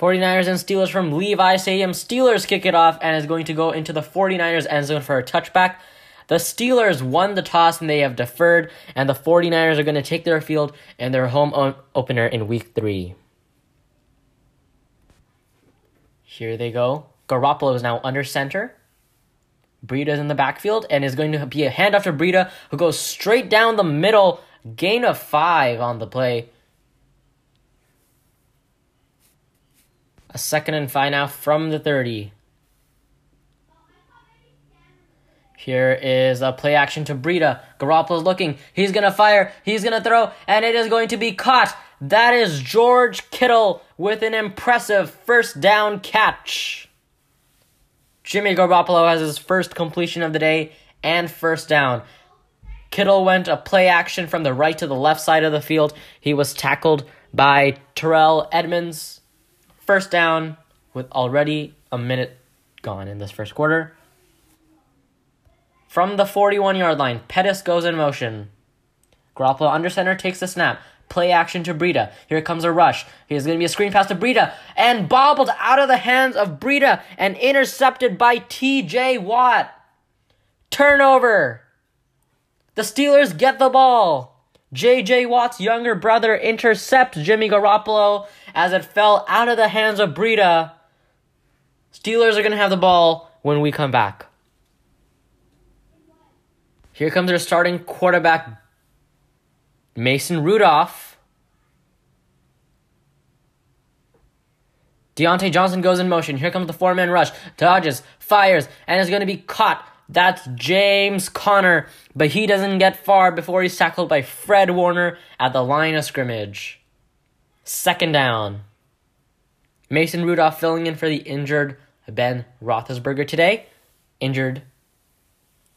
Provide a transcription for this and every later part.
49ers and Steelers from Levi Stadium. Steelers kick it off and is going to go into the 49ers end zone for a touchback. The Steelers won the toss and they have deferred, and the 49ers are going to take their field in their home opener in week three. Here they go. Garoppolo is now under center. Breida's in the backfield and is going to be a handoff to Breida, who goes straight down the middle. Gain of five on the play. A second and five now from the 30. Here is a play action to Breida. Garoppolo's looking. He's going to fire. He's going to throw. And it is going to be caught. That is George Kittle with an impressive first down catch. Jimmy Garoppolo has his first completion of the day and first down. Kittle went a play action from the right to the left side of the field. He was tackled by Terrell Edmunds. First down with already a minute gone in this first quarter. From the 41 yard line, Pettis goes in motion. Garoppolo under center takes the snap. Play action to Breida. Here comes a rush. Here's going to be a screen pass to Breida. And bobbled out of the hands of Breida and intercepted by TJ Watt. Turnover. The Steelers get the ball. JJ Watt's younger brother intercepts Jimmy Garoppolo as it fell out of the hands of Breida. Steelers are going to have the ball when we come back. Here comes their starting quarterback, Mason Rudolph. Diontae Johnson goes in motion. Here comes the four man rush. Dodges, fires, and is going to be caught. That's James Conner, but he doesn't get far before he's tackled by Fred Warner at the line of scrimmage. Second down. Mason Rudolph filling in for the injured Ben Roethlisberger today. Injured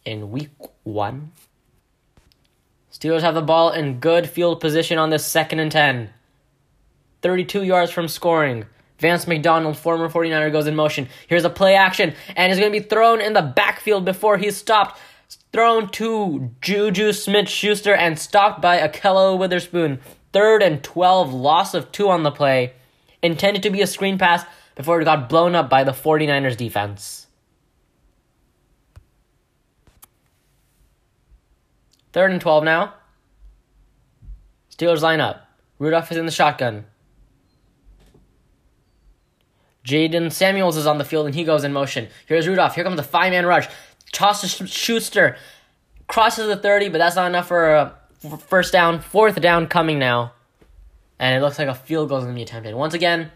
in week one. Steelers have the ball in good field position on this second and 10. 32 yards from scoring. Vance McDonald, former 49er, goes in motion. Here's a play action, and he's going to be thrown in the backfield before he's stopped. Thrown to Juju Smith Schuster and stopped by Ahkello Witherspoon. Third and 12, loss of two on the play. Intended to be a screen pass before it got blown up by the 49ers defense. Third and 12 now. Steelers line up. Rudolph is in the shotgun. Jaylen Samuels is on the field and he goes in motion. Here's Rudolph. Here comes the five man rush. Toss to Schuster. Crosses the 30, but that's not enough for a first down. Fourth down coming now. And it looks like a field goal is going to be attempted. Once again,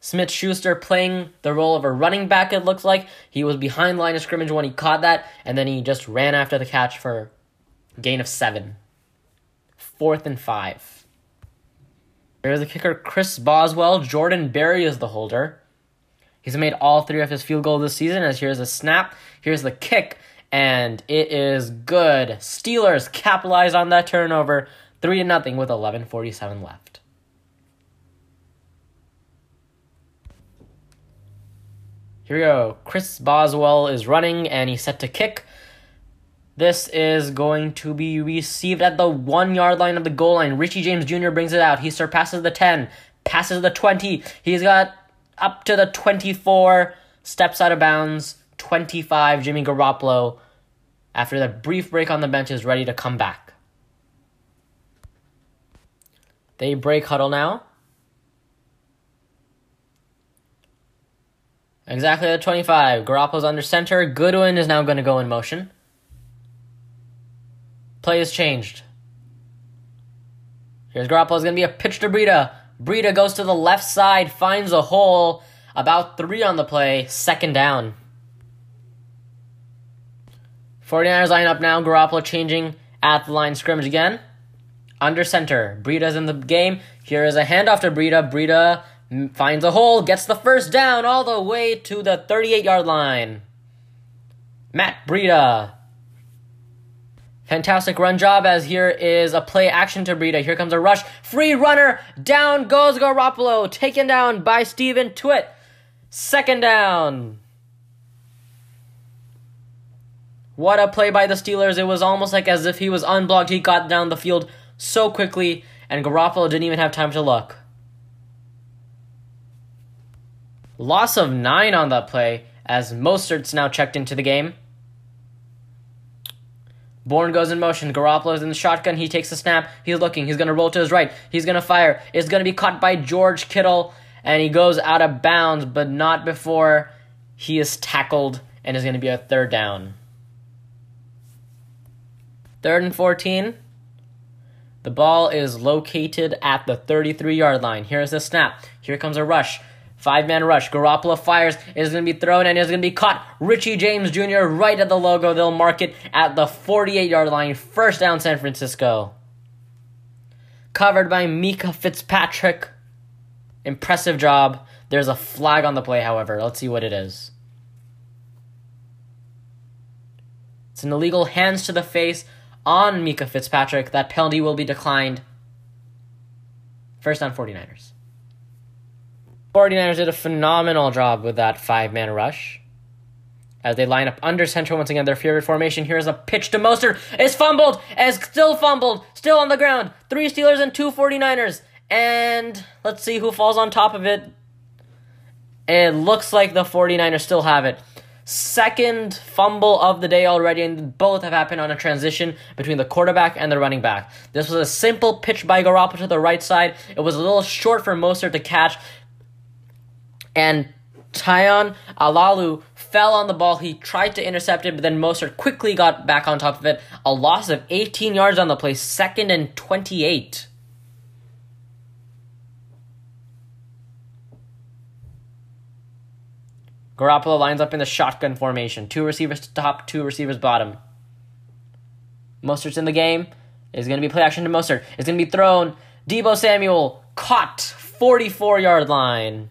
Smith Schuster playing the role of a running back, it looks like. He was behind line of scrimmage when he caught that, and then he just ran after the catch for gain of seven. Fourth and five. Here's the kicker, Chris Boswell. Jordan Berry is the holder. He's made all three of his field goals this season. As here's a snap, here's the kick, and it is good. Steelers capitalize on that turnover, three to nothing with eleven forty seven left. Here we go. Chris Boswell is running and he's set to kick. This is going to be received at the one yard line of the goal line. Richie James Jr. brings it out. He surpasses the 10, passes the 20. He's got up to the 24, steps out of bounds. 25, Jimmy Garoppolo, after that brief break on the bench, is ready to come back. They break huddle now. Exactly at 25. Garoppolo's under center. Goodwin is now going to go in motion. Play has changed. Here's Garoppolo's going to be a pitch to Breida. Breida goes to the left side, finds a hole. About three on the play. Second down. 49ers line up now. Garoppolo changing at the line scrimmage again. Under center. Breida's in the game. Here is a handoff to Breida. Breida finds a hole, gets the first down all the way to the 38 yard line. Matt Breida. Fantastic run job as here is a play action to Breida. Here comes a rush. Free runner. Down goes Garoppolo. Taken down by Stephon Tuitt. Second down. What a play by the Steelers. It was almost like as if he was unblocked. He got down the field so quickly, and Garoppolo didn't even have time to look. Loss of nine on that play as Mostert's now checked into the game. Bourne goes in motion. Garoppolo's in the shotgun. He takes the snap. He's looking. He's going to roll to his right. He's going to fire. It's going to be caught by George Kittle, and he goes out of bounds, but not before he is tackled, and is going to be a third down. Third and 14. The ball is located at the 33 yard line. Here's the snap. Here comes a rush. Five man rush. Garoppolo fires. It is going to be thrown and is going to be caught. Richie James Jr. right at the logo. They'll mark it at the 48 yard line. First down, San Francisco. Covered by Minkah Fitzpatrick. Impressive job. There's a flag on the play, however. Let's see what it is. It's an illegal hands to the face on Minkah Fitzpatrick. That penalty will be declined. First down, 49ers. 49ers did a phenomenal job with that five man rush. As they line up under center once again, their favorite formation. Here's a pitch to Mostert. It's fumbled. As still fumbled. Still on the ground. Three Steelers and two 49ers. And let's see who falls on top of it. It looks like the 49ers still have it. Second fumble of the day already, and both have happened on a transition between the quarterback and the running back. This was a simple pitch by Garoppolo to the right side. It was a little short for Mostert to catch, and Tyson Alualu fell on the ball. He tried to intercept it, but then Mostert quickly got back on top of it. A loss of 18 yards on the play, second and 28. Garoppolo lines up in the shotgun formation. Two receivers top, two receivers bottom. Mostert's in the game. Is going to be play action to Mostert. It's going to be thrown. Deebo Samuel caught 44 yard line.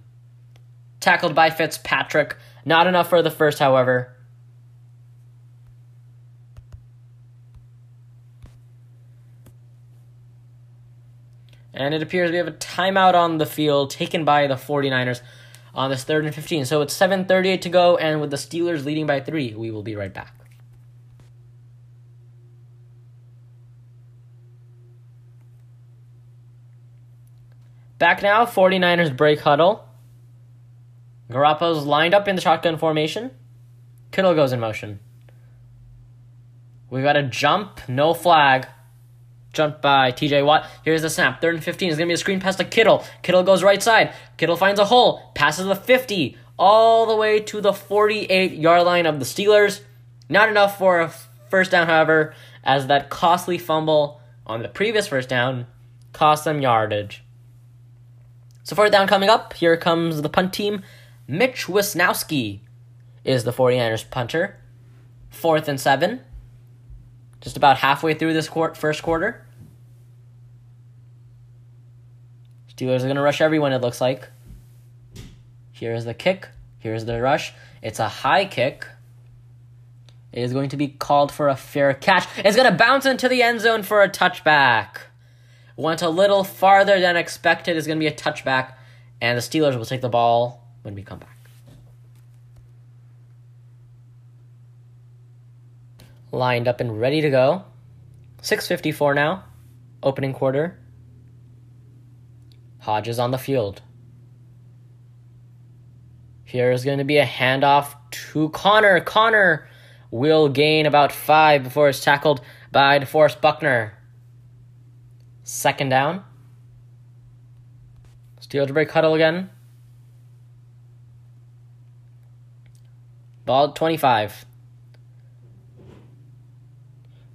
Tackled by Fitzpatrick. Not enough for the first, however. And it appears we have a timeout on the field taken by the 49ers on this third and 15. So it's 7.38 to go, and with the Steelers leading by three, we will be right back. Back now, 49ers break huddle. Garoppolo's lined up in the shotgun formation. Kittle goes in motion. We got a jump, no flag. Jumped by TJ Watt. Here's the snap. Third and 15 is going to be a screen pass to Kittle. Kittle goes right side. Kittle finds a hole. Passes the 50 all the way to the 48 yard line of the Steelers. Not enough for a first down, however, as that costly fumble on the previous first down cost them yardage. So, fourth down coming up. Here comes the punt team. Mitch Wishnowsky is the 49ers punter. Fourth and seven just about halfway through this court, first quarter. Steelers are going to rush everyone, it looks like. Here's the kick. Here's the rush. It's a high kick. It is going to be called for a fair catch. It's going to bounce into the end zone for a touchback. Went a little farther than expected. It's going to be a touchback. And the Steelers will take the ball when we come back. Lined up and ready to go. 654 now, opening quarter. Hodges on the field. Here is going to be a handoff to Conner. Conner will gain about five before it's tackled by DeForest Buckner. Second down. Steelers to break huddle again. Ball 25.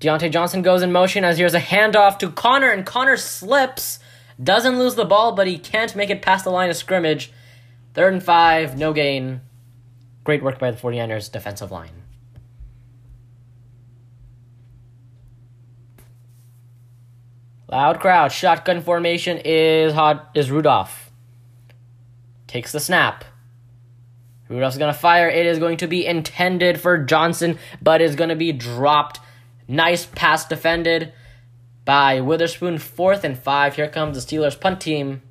Diontae Johnson goes in motion as here's a handoff to Conner, and Conner slips, doesn't lose the ball, but he can't make it past the line of scrimmage. Third and five, no gain. Great work by the 49ers defensive line. Loud crowd. Shotgun formation is hot is Rudolph. Takes the snap. Rudolph's gonna fire. It is going to be intended for Johnson, but is gonna be dropped Nice pass defended by Witherspoon. Fourth and five. Here comes the Steelers punt team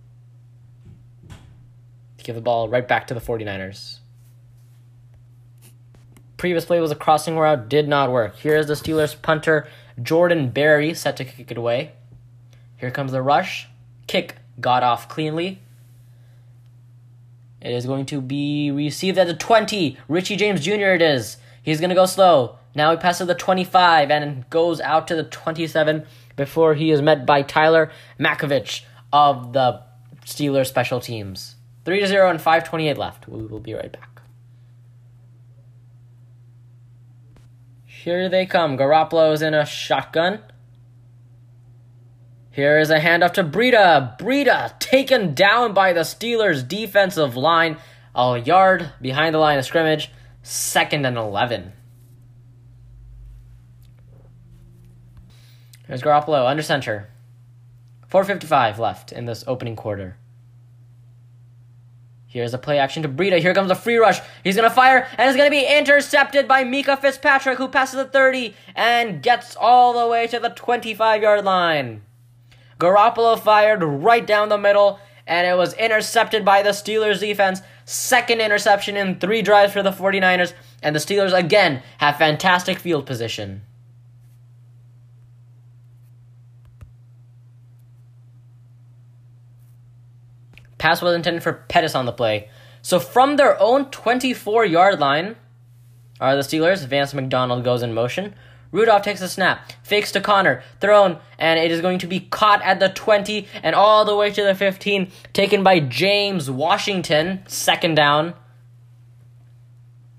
to give the ball right back to the 49ers. Previous play was a crossing route, did not work. Here is the Steelers punter, Jordan Berry, set to kick it away. Here comes the rush. Kick got off cleanly. It is going to be received at the 20. Richie James Jr. it is. He's going to go slow. Now he passes the 25 and goes out to the 27 before he is met by Tyler Matakevich of the Steelers special teams. 3 to 0 and 528 left. We will be right back. Here they come. Garoppolo's in a shotgun. Here is a handoff to Breida. Breida taken down by the Steelers' defensive line. A yard behind the line of scrimmage. Second and 11. Here's Garoppolo under center. 4.55 left in this opening quarter. Here's a play action to Breida. Here comes a free rush. He's going to fire, and it's going to be intercepted by Minkah Fitzpatrick, who passes the 30 and gets all the way to the 25 yard line. Garoppolo fired right down the middle, and it was intercepted by the Steelers defense. Second interception in three drives for the 49ers, and the Steelers again have fantastic field position. Pass was intended for Pettis on the play. So from their own 24 yard line are the Steelers. Vance McDonald goes in motion. Rudolph takes a snap, fakes to Conner, thrown, and it is going to be caught at the 20 and all the way to the 15, taken by James Washington. Second down.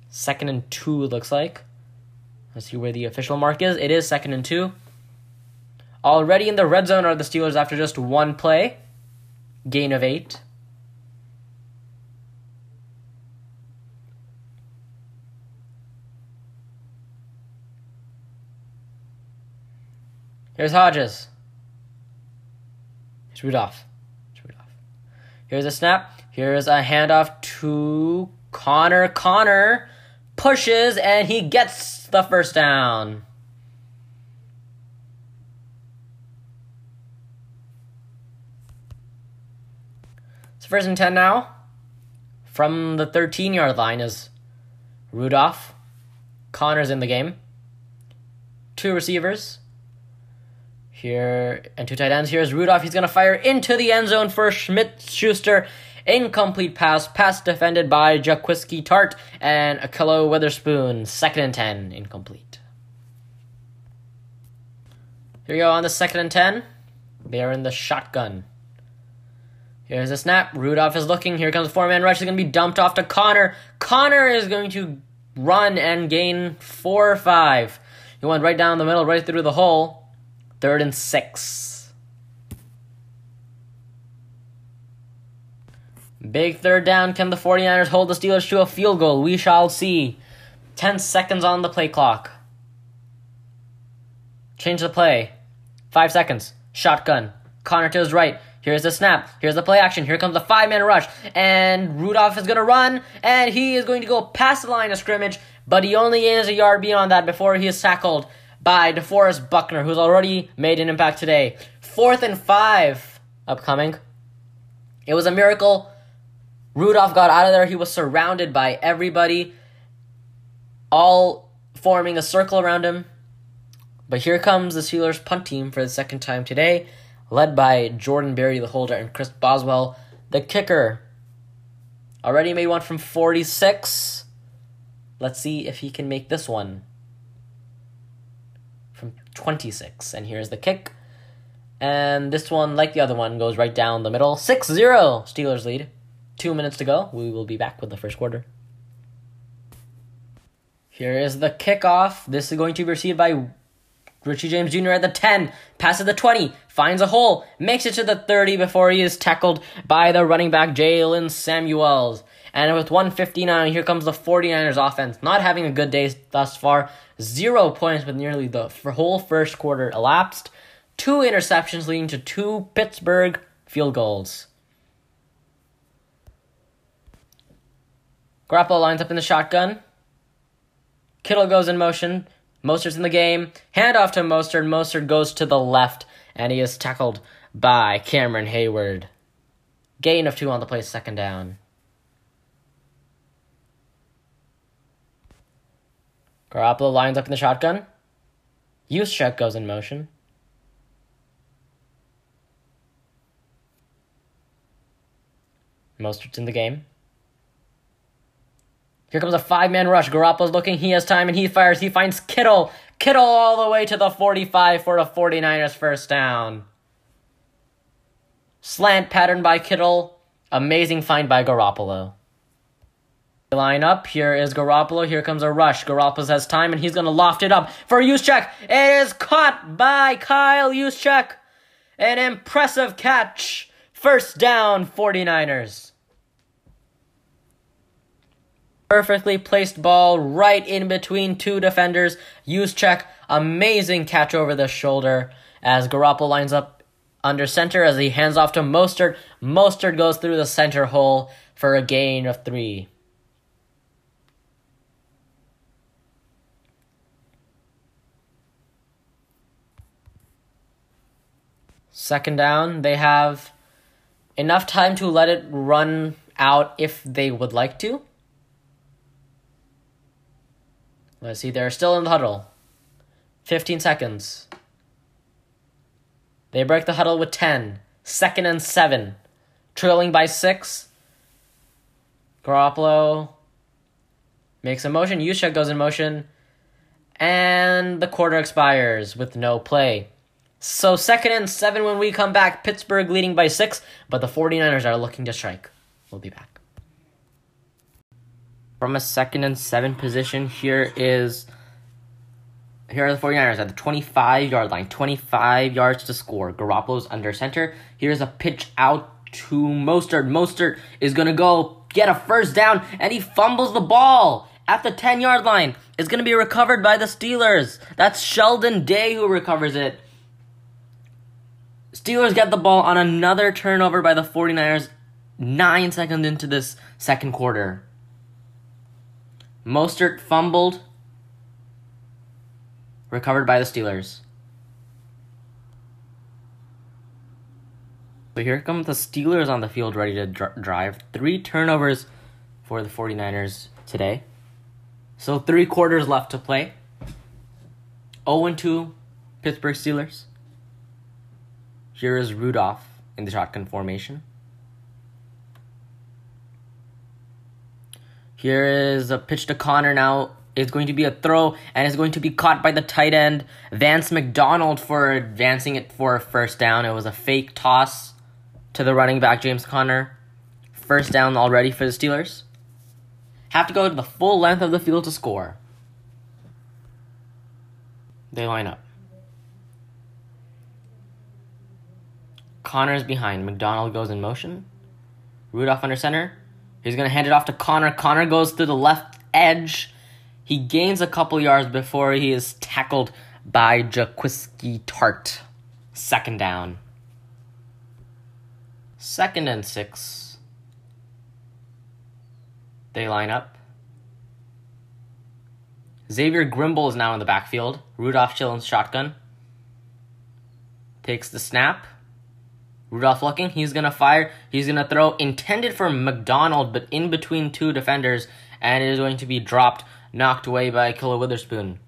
Second and two, looks like. Let's see where the official mark is. It is second and two. Already in the red zone are the Steelers after just one play. Gain of eight. Here's Hodges. Here's Rudolph. Rudolph. Here's a snap. Here's a handoff to Conner. Conner pushes and he gets the first down. It's first and 10 now. From the 13 yard line is Rudolph. Conner's in the game. Two receivers. Here, and two tight ends. Here's Rudolph. He's going to fire into the end zone for Smith Schuster. Incomplete pass. Pass defended by Jaquiski Tartt and Ahkello Witherspoon. Second and 10. Incomplete. Here we go on the second and 10. They are in the shotgun. Here's a snap. Rudolph is looking. Here comes four man rush. He's going to be dumped off to Conner. Conner is going to run and gain four or five. He went right down the middle, right through the hole. Third and six. Big third down. Can the 49ers hold the Steelers to a field goal? We shall see. 10 seconds on the play clock. Change the play. 5 seconds. Shotgun. Conner to his right. Here's the snap. Here's the play action. Here comes the five man rush. And Rudolph is going to run. And he is going to go past the line of scrimmage. But he only is a yard beyond that before he is tackled by DeForest Buckner, who's already made an impact today. Fourth and five upcoming. It was a miracle. Rudolph got out of there. He was surrounded by everybody, all forming a circle around him. But here comes the Steelers punt team for the second time today, led by Jordan Berry, the holder, and Chris Boswell, the kicker. Already made one from 46. Let's see if he can make this one. 26. And here's the kick. And this one, like the other one, goes right down the middle. 6 0 Steelers lead. Two minutes to go. We will be back with the first quarter. Here is the kickoff. This is going to be received by Richie James Jr. at the 10. Passes the 20. Finds a hole. Makes it to the 30 before he is tackled by the running back Jaylen Samuels. And with 159, here comes the 49ers offense. Not having a good day thus far. Zero points with nearly the whole first quarter elapsed. Two interceptions leading to two Pittsburgh field goals. Garoppolo lines up in the shotgun. Kittle goes in motion. Mostert's in the game. Handoff to Mostert. Mostert goes to the left, and he is tackled by Cameron Heyward. Gain of two on the play, second down. Garoppolo lines up in the shotgun. Juszczyk goes in motion. Mostert's in the game. Here comes a five man rush. Garoppolo's looking. He has time and he fires. He finds Kittle. Kittle all the way to the 45 for the 49ers first down. Slant pattern by Kittle. Amazing find by Garoppolo. Line up. Here is Garoppolo. Here comes a rush. Garoppolo has time and he's going to loft it up for Juszczyk. It is caught by Kyle Juszczyk. An impressive catch. First down, 49ers. Perfectly placed ball right in between two defenders. Juszczyk, amazing catch over the shoulder as Garoppolo lines up under center as he hands off to Mostert. Mostert goes through the center hole for a gain of three. Second down, they have enough time to let it run out if they would like to. Let's see, they're still in the huddle. 15 seconds. They break the huddle with 10. Second and 7. Trailing by 6. Garoppolo makes a motion. Juszczyk goes in motion. And the quarter expires with no play. So second and 7 when we come back. Pittsburgh leading by 6. But the 49ers are looking to strike. We'll be back from a second and seven position. Here is here are the 49ers at the 25 yard line, 25 yards to score. Garoppolo's under center. Here's a pitch out to Mostert. Mostert is going to go get a first down, and he fumbles the ball at the 10 yard line. It's going to be recovered by the Steelers. That's Sheldon Day who recovers it. Steelers get the ball on another turnover by the 49ers nine seconds into this second quarter. Mostert fumbled. Recovered by the Steelers. So here come the Steelers on the field ready to dr- drive. Three turnovers for the 49ers today. So three quarters left to play. 0 2 Pittsburgh Steelers. Here is Rudolph in the shotgun formation. Here is a pitch to Conner now. It's going to be a throw and it's going to be caught by the tight end Vance McDonald for advancing it for a first down. It was a fake toss to the running back James Conner. First down already for the Steelers. Have to go to the full length of the field to score. They line up. Conner's behind. McDonald goes in motion. Rudolph under center. He's going to hand it off to Conner. Conner goes through the left edge. He gains a couple yards before he is tackled by Jaquiski Tartt. Second down. Second and six. They line up. Xavier Grimble is now in the backfield. Rudolph Chillin's shotgun. Takes the snap. Rudolph looking. He's going to fire. He's going to throw intended for McDonald, but in between two defenders, and it is going to be dropped, knocked away by Ahkello Witherspoon.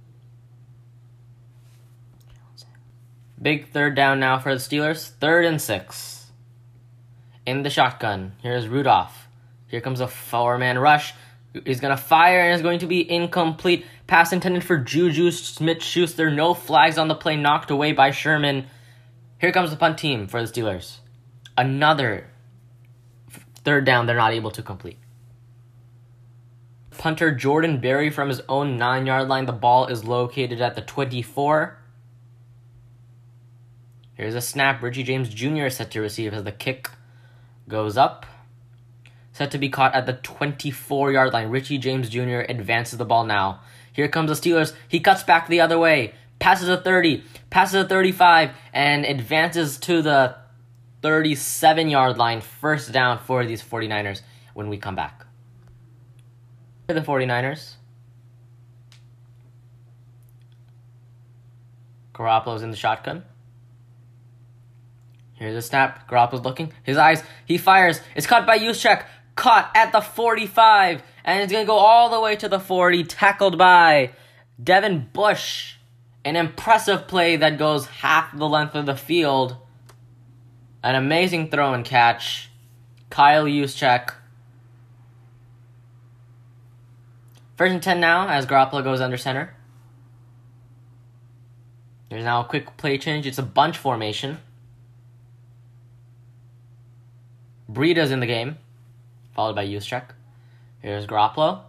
Big third down now for the Steelers. Third and six. In the shotgun. Here's Rudolph. Here comes a four man rush. He's going to fire and is going to be incomplete. Pass intended for Juju Smith Schuster. No flags on the play, knocked away by Sherman. Here comes the punt team for the Steelers. Another third down they're not able to complete. Punter Jordan Berry from his own nine yard line. The ball is located at the 24. Here's a snap. Richie James Jr. is set to receive as the kick goes up. Set to be caught at the 24 yard line. Richie James Jr. advances the ball now. Here comes the Steelers. He cuts back the other way passes a 30, passes a 35, and advances to the 37 yard line. First down for these 49ers when we come back. For the 49ers, Garoppolo's in the shotgun. Here's a snap. Garoppolo's looking. His eyes. He fires. It's caught by Juszczyk. Caught at the 45. And it's going to go all the way to the 40. Tackled by Devin Bush. An impressive play that goes half the length of the field. An amazing throw and catch. Kyle Juszczyk. First and 10 now as Garoppolo goes under center. There's now a quick play change. It's a bunch formation. Breida's in the game, followed by Juszczyk. Here's Garoppolo.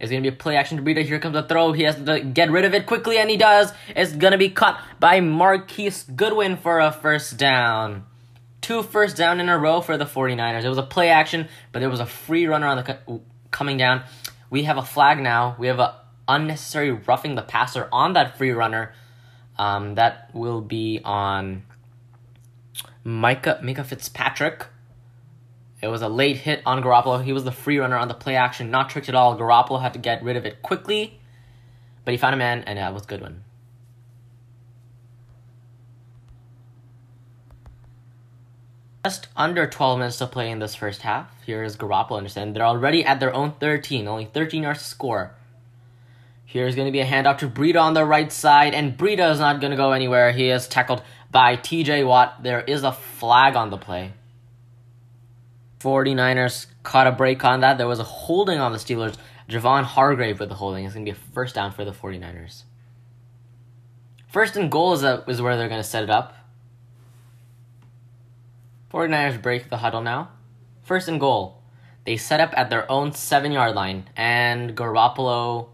It's to be a play action to Breida. Here comes a throw. He has to get rid of it quickly, and he does. It's to be caught by Marquise Goodwin for a first down. Two first down in a row for the 49ers. It was a play action, but there was a free runner on the co- coming down. We have a flag now. We have a unnecessary roughing the passer on that free runner. Um, that will be on Minkah Minkah Fitzpatrick. It was a late hit on Garoppolo. He was the free runner on the play action, not tricked at all. Garoppolo had to get rid of it quickly, but he found a man, and that was Goodwin. Just under 12 minutes to play in this first half. Here is Garoppolo. Understand they're already at their own 13, only 13 yards to score. Here's going to be a handoff to Breida on the right side, and Breida is not going to go anywhere. He is tackled by TJ Watt. There is a flag on the play. 49ers caught a break on that. There was a holding on the Steelers. Javon Hargrave with the holding. It's going to be a first down for the 49ers. First and goal is, a, is where they're going to set it up. 49ers break the huddle now. First and goal. They set up at their own seven yard line. And Garoppolo,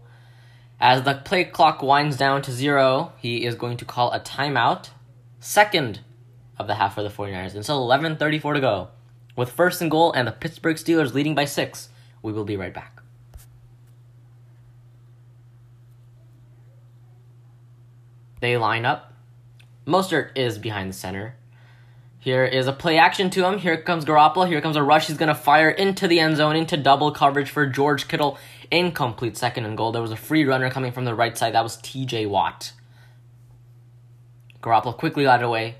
as the play clock winds down to zero, he is going to call a timeout. Second of the half for the 49ers. Until 11.34 to go. With first and goal and the Pittsburgh Steelers leading by six, we will be right back. They line up. Mostert is behind the center. Here is a play action to him. Here comes Garoppolo. Here comes a rush. He's going to fire into the end zone, into double coverage for George Kittle. Incomplete second and goal. There was a free runner coming from the right side. That was TJ Watt. Garoppolo quickly got away.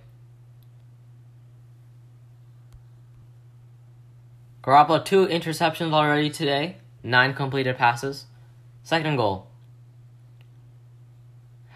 Garoppolo, two interceptions already today, nine completed passes. Second goal.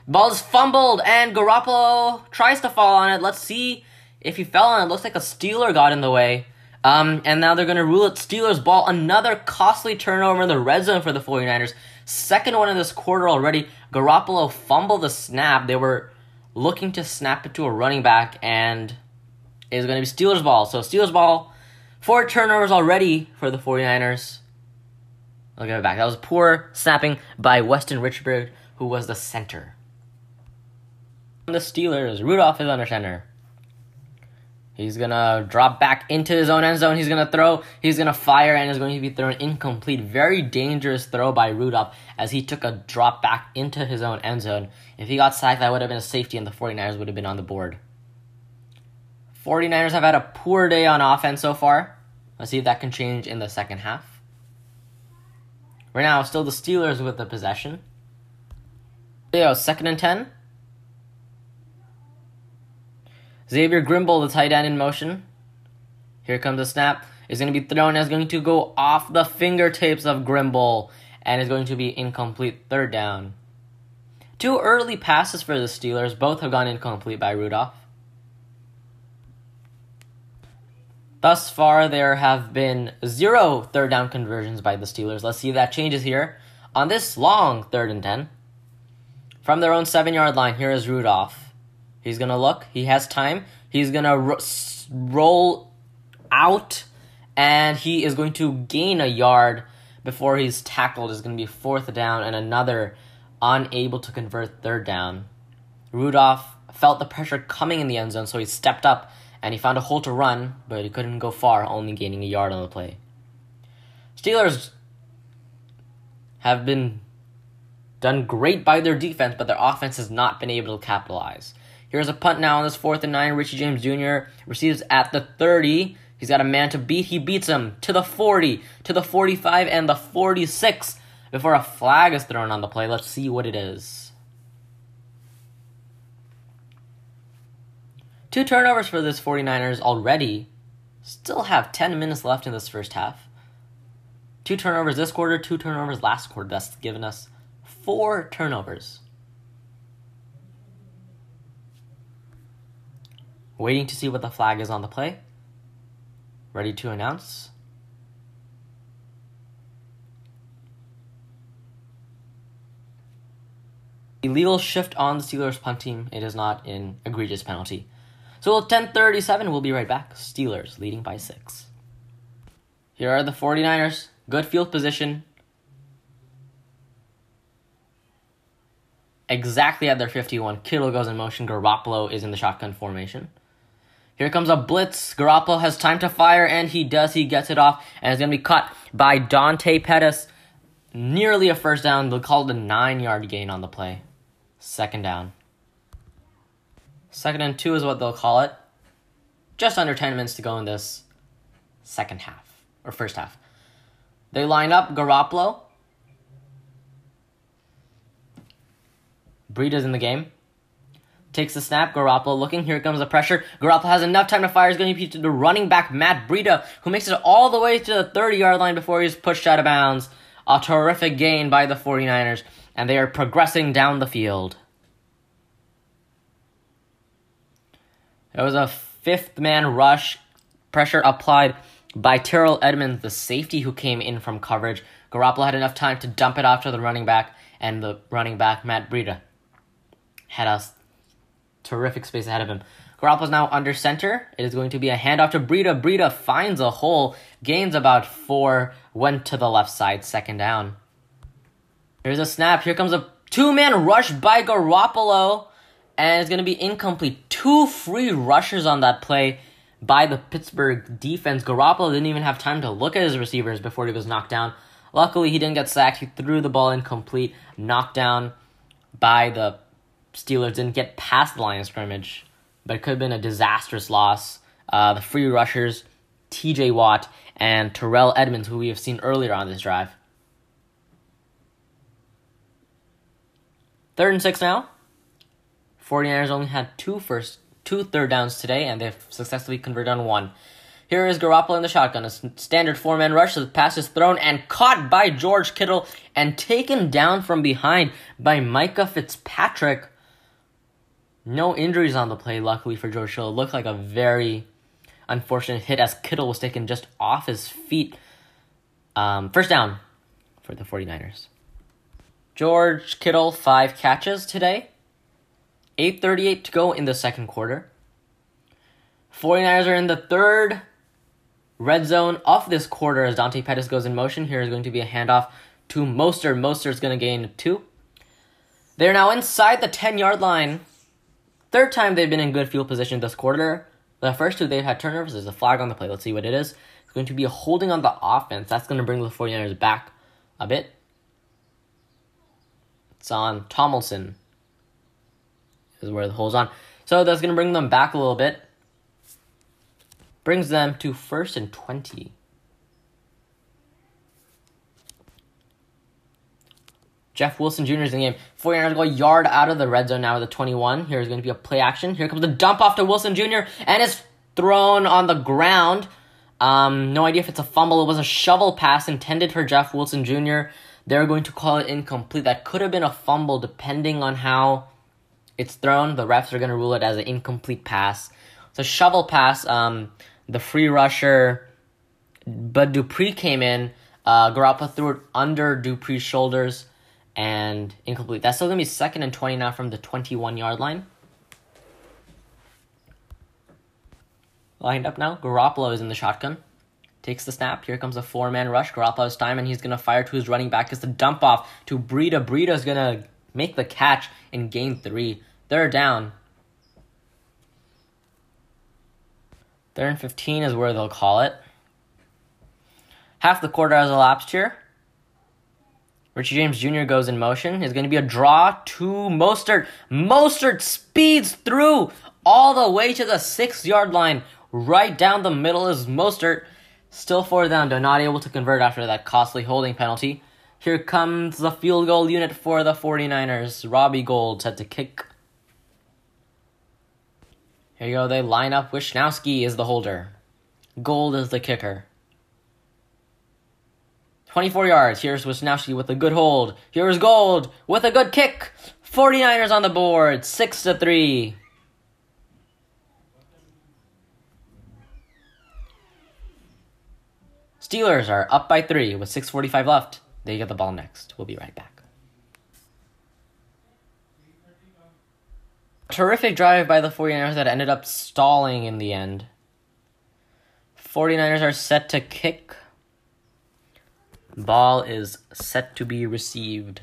Ball is fumbled, and Garoppolo tries to fall on it. Let's see if he fell on it. Looks like a Steeler got in the way. Um, and now they're going to rule it Steelers ball. Another costly turnover in the red zone for the 49ers. Second one of this quarter already. Garoppolo fumbled the snap. They were looking to snap it to a running back, and it's going to be Steelers ball. So Steelers ball Four turnovers already for the 49ers. I'll give it back. That was poor snapping by Weston Richburg, who was the center. The Steelers, Rudolph is under center. He's gonna drop back into his own end zone. He's gonna throw. He's gonna fire, and is going to be thrown incomplete. Very dangerous throw by Rudolph as he took a drop back into his own end zone. If he got sacked, that would have been a safety, and the 49ers would have been on the board. 49ers have had a poor day on offense so far. Let's see if that can change in the second half. Right now, still the Steelers with the possession. Yo, second and 10. Xavier Grimble, the tight end in motion. Here comes the snap. Is going to be thrown. Is going to go off the fingertips of Grimble. And is going to be incomplete third down. Two early passes for the Steelers. Both have gone incomplete by Rudolph. Thus far, there have been zero third down conversions by the Steelers. Let's see if that changes here. On this long third and 10, from their own seven yard line, here is Rudolph. He's going to look. He has time. He's going to ro- roll out, and he is going to gain a yard before he's tackled. Is going to be fourth down, and another unable to convert third down. Rudolph felt the pressure coming in the end zone, so he stepped up and he found a hole to run, but he couldn't go far, only gaining a yard on the play. Steelers have been done great by their defense, but their offense has not been able to capitalize. Here's a punt now on this fourth and nine. Richie James Jr. receives at the 30. He's got a man to beat. He beats him to the 40, to the 45, and the 46 before a flag is thrown on the play. Let's see what it is. Two turnovers for this 49ers already. Still have 10 minutes left in this first half. Two turnovers this quarter, two turnovers last quarter. That's given us four turnovers. Waiting to see what the flag is on the play. Ready to announce. illegal shift on the Steelers punt team. It is not an egregious penalty. So 1037, we'll be right back. Steelers leading by six. Here are the 49ers. Good field position. Exactly at their 51. Kittle goes in motion. Garoppolo is in the shotgun formation. Here comes a blitz. Garoppolo has time to fire, and he does. He gets it off, and it's going to be cut by Dante Pettis. Nearly a first down. They'll call it a nine yard gain on the play. Second down. Second and two is what they'll call it. Just under 10 minutes to go in this second half, or first half. They line up Garoppolo. Breida's in the game. Takes the snap. Garoppolo looking. Here comes the pressure. Garoppolo has enough time to fire. He's going to be to the running back, Matt Breida, who makes it all the way to the 30 yard line before he's pushed out of bounds. A terrific gain by the 49ers, and they are progressing down the field. It was a fifth man rush. Pressure applied by Terrell Edmunds, the safety who came in from coverage. Garoppolo had enough time to dump it off to the running back, and the running back, Matt Breida, had us terrific space ahead of him. Garoppolo's now under center. It is going to be a handoff to Breida. Breida finds a hole, gains about four, went to the left side, second down. Here's a snap. Here comes a two man rush by Garoppolo, and it's going to be incomplete. Two free rushers on that play by the Pittsburgh defense. Garoppolo didn't even have time to look at his receivers before he was knocked down. Luckily, he didn't get sacked. He threw the ball incomplete, knocked down by the Steelers didn't get past the line of scrimmage, but it could have been a disastrous loss. Uh, the free rushers, TJ Watt and Terrell Edmunds, who we have seen earlier on this drive. Third and six now. 49ers only had two first two third downs today, and they've successfully converted on one. Here is Garoppolo in the shotgun. A standard four man rush. The pass is thrown and caught by George Kittle and taken down from behind by Minkah Fitzpatrick. No injuries on the play, luckily for George Kittle. It looked like a very unfortunate hit as Kittle was taken just off his feet. Um, first down for the 49ers. George Kittle, five catches today. 8.38 to go in the second quarter. 49ers are in the third red zone of this quarter as Dante Pettis goes in motion. Here is going to be a handoff to Mostert. Mostert's going to gain two. They're now inside the 10 yard line Third time they've been in good field position this quarter. The first two they've had turnovers. There's a flag on the play. Let's see what it is. It's going to be holding on the offense. That's going to bring the 49ers back a bit. It's on Tomlinson. Is where the hole's on. So that's going to bring them back a little bit. Brings them to first and 20. Jeff Wilson Jr. is in the game. 49ers go yard out of the red zone now with the 21. Here's going to be a play action. Here comes the dump off to Wilson Jr. and it's thrown on the ground. Um, no idea if it's a fumble. It was a shovel pass intended for Jeff Wilson Jr. They're going to call it incomplete. That could have been a fumble depending on how it's thrown. The refs are going to rule it as an incomplete pass. It's a shovel pass. Um, the free rusher, Bud Dupree came in. Uh, threw it under Dupree's shoulders and incomplete. That's still going to be second and 20 now from the 21 yard line. Lined up now. Garoppolo is in the shotgun. Takes the snap. Here comes a four man rush. Garoppolo's time, and he's going to fire to his running back. It's the dump off to Breida. Breida's going to make the catch and gain three. Third down. Third and 15 is where they'll call it. Half the quarter has elapsed here. Richie James Jr. goes in motion. It's going to be a draw to Mostert. Mostert speeds through all the way to the six yard line. Right down the middle is Mostert. Still four down, though not able to convert after that costly holding penalty. Here comes the field goal unit for the 49ers. Robbie Gould set to kick. Here you go. They line up. Wishnowsky is the holder. Gould is the kicker. 24 yards. Here's Wishnowsky with a good hold. Here's Gould with a good kick. 49ers on the board, 6 to 3. Steelers are up by 3 with 6:45 left. They get the ball next. We'll be right back. Terrific drive by the 49ers that ended up stalling in the end. 49ers are set to kick. Ball is set to be received.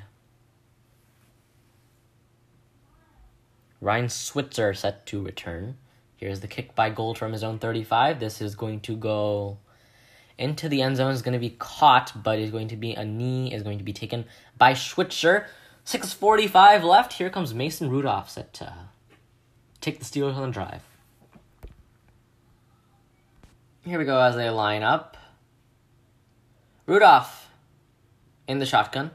Ryan Switzer set to return. Here's the kick by Gould from his own 35. This is going to go into the end zone. Is going to be caught, but is going to be a knee is going to be taken by Switzer. 6:45 left. Here comes Mason Rudolph set to take the Steelers on the drive. Here we go as they line up. Rudolph in the shotgun.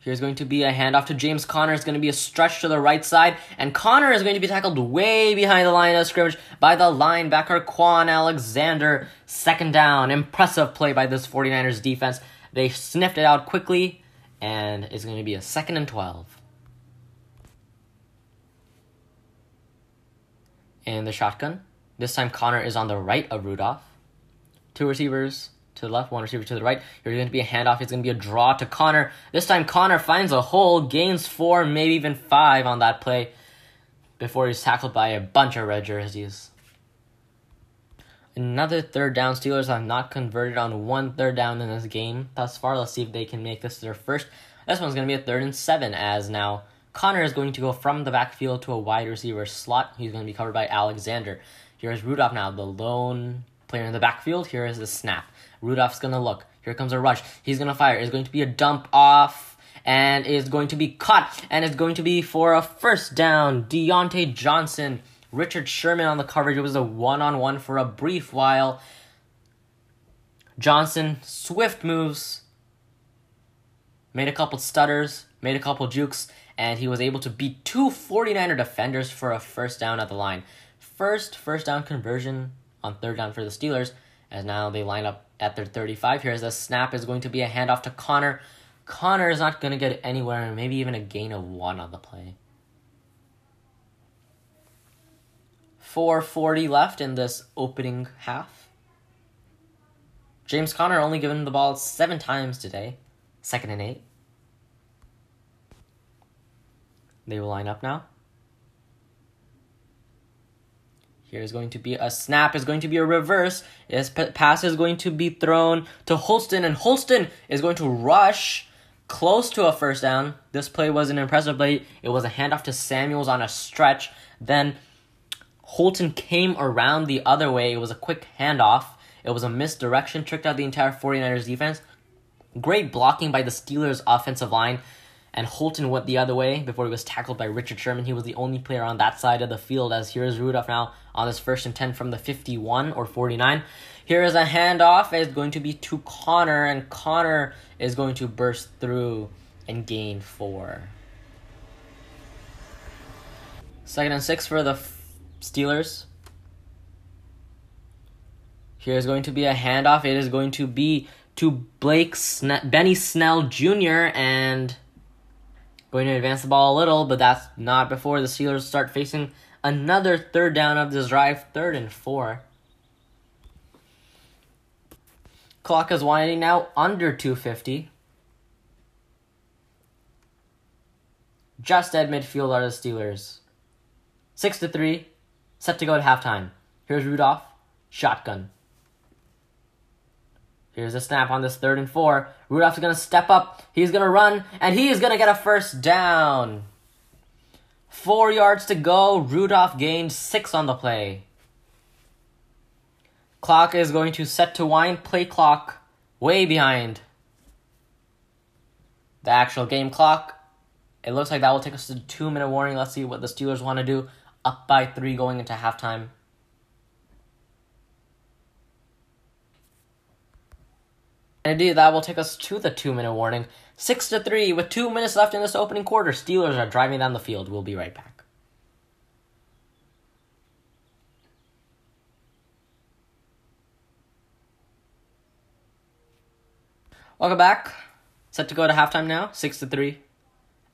Here's going to be a handoff to James Conner. It's going to be a stretch to the right side. And Conner is going to be tackled way behind the line of scrimmage by the linebacker Kwon Alexander. Second down. Impressive play by this 49ers defense. They sniffed it out quickly. And it's going to be a second and 12. In the shotgun. This time Conner is on the right of Rudolph. Two receivers to the left, one receiver to the right. Here's going to be a handoff. It's going to be a draw to Conner. This time Conner finds a hole, gains four, maybe even five on that play before he's tackled by a bunch of red jerseys. Another third down. Steelers have not converted on one third down in this game thus far. Let's see if they can make this their first. This one's going to be a third and seven as now Conner is going to go from the backfield to a wide receiver slot. He's going to be covered by Alexander. Here's Rudolph now, the lone player in the backfield. Here is the snap. Rudolph's gonna look. Here comes a rush. He's gonna fire. It's going to be a dump off and is going to be caught and it's going to be for a first down. Diontae Johnson, Richard Sherman on the coverage. It was a one on one for a brief while. Johnson, swift moves, made a couple stutters, made a couple jukes, and he was able to beat two 49er defenders for a first down at the line. First first down conversion on third down for the Steelers, as now they line up at their 35. here as the snap is going to be a handoff to Conner. Conner is not going to get anywhere, maybe even a gain of one on the play. 440 left in this opening half. James Conner only given the ball seven times today. Second and eight. They will line up now. Here's going to be a snap, is going to be a reverse. This pass is going to be thrown to Holton, and Holton is going to rush close to a first down. This play was an impressive play. It was a handoff to Samuels on a stretch. Then Holton came around the other way. It was a quick handoff. It was a misdirection, tricked out the entire 49ers defense. Great blocking by the Steelers offensive line and Holton went the other way before he was tackled by Richard Sherman. He was the only player on that side of the field as here's Rudolph now on this first and 10 from the 51 or 49. Here is a handoff. It's going to be to Conner, and Conner is going to burst through and gain four. Second and six for the Steelers. Here's going to be a handoff. It is going to be to Blake Sne- Benny Snell Jr. and going to advance the ball a little, but that's not before the Steelers start facing another third down of this drive, third and four. Clock is winding now under 250. Just at midfield are the Steelers. 6 to 3, set to go at halftime. Here's Rudolph, shotgun. Here's a snap on this third and four. Rudolph's going to step up. He's going to run, and he is going to get a first down. Four yards to go. Rudolph gained six on the play. Clock is going to set to wind. Play clock way behind the actual game clock. It looks like that will take us to two minute warning. Let's see what the Steelers want to do. Up by three going into halftime. Indeed, that will take us to the two minute warning. Six to three, with two minutes left in this opening quarter. Steelers are driving down the field. We'll be right back. Welcome back. Set to go to halftime now, six to three,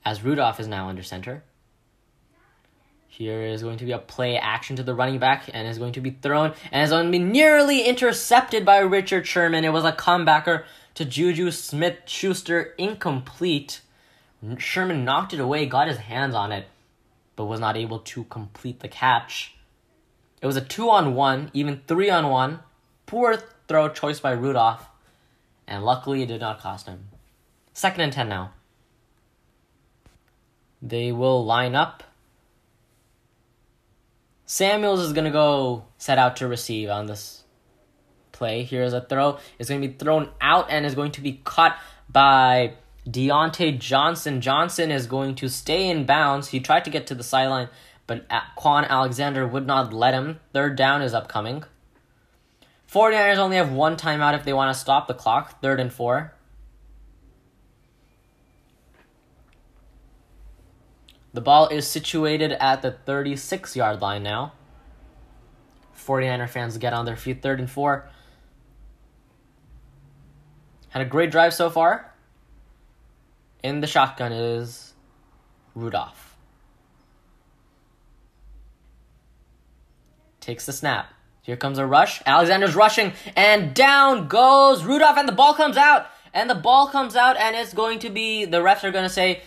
as Rudolph is now under center. Here is going to be a play action to the running back and is going to be thrown and is going to be nearly intercepted by Richard Sherman. It was a comebacker to Juju Smith Schuster, incomplete. Sherman knocked it away, got his hands on it, but was not able to complete the catch. It was a two on one, even three on one. Poor throw choice by Rudolph, and luckily it did not cost him. Second and 10 now. They will line up. Samuels is going to go set out to receive on this play. Here's a throw. It's going to be thrown out and is going to be caught by Diontae Johnson. Johnson is going to stay in bounds. He tried to get to the sideline, but Kwon Alexander would not let him. Third down is upcoming. 49ers only have one timeout if they want to stop the clock. Third and four. The ball is situated at the 36 yard line now. 49er fans get on their feet. Third and four. Had a great drive so far. In the shotgun is Rudolph. Takes the snap. Here comes a rush. Alexander's rushing, and down goes Rudolph, and the ball comes out. And the ball comes out, and it's going to be the refs are going to say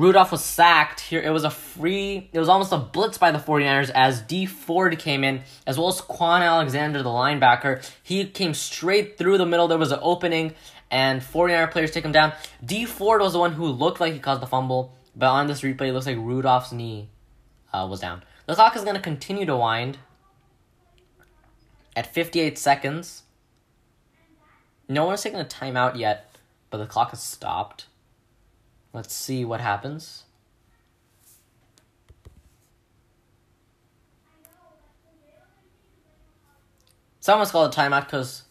Rudolph was sacked. Here it was a free, it was almost a blitz by the 49ers as Dee Ford came in, as well as Kwon Alexander, the linebacker. He came straight through the middle. There was an opening, and 49er players take him down. Dee Ford was the one who looked like he caused the fumble, but on this replay, it looks like Rudolph's knee uh, was down. The clock is going to continue to wind at 58 seconds. No one one's taking a timeout yet, but the clock has stopped. Let's see what happens. Someone's called a timeout because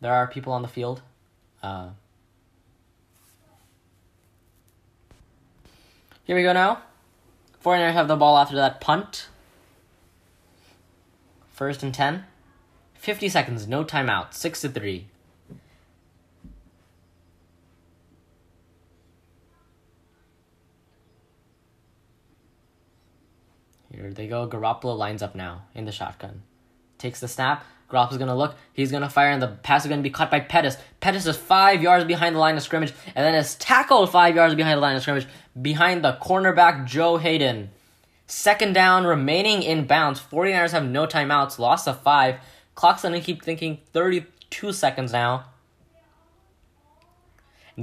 there are people on the field. Uh, here we go now. 49ers have the ball after that punt. First and 10. 50 seconds, no timeout. 6 to 3. Here they go. Garoppolo lines up now in the shotgun. Takes the snap. Garoppolo's gonna look. He's gonna fire, and the pass is gonna be caught by Pettis. Pettis is five yards behind the line of scrimmage, and then is tackled five yards behind the line of scrimmage behind the cornerback Joe Haden. Second down, remaining in bounds. 49ers have no timeouts. Loss of five. Clock's gonna keep thinking 32 seconds now.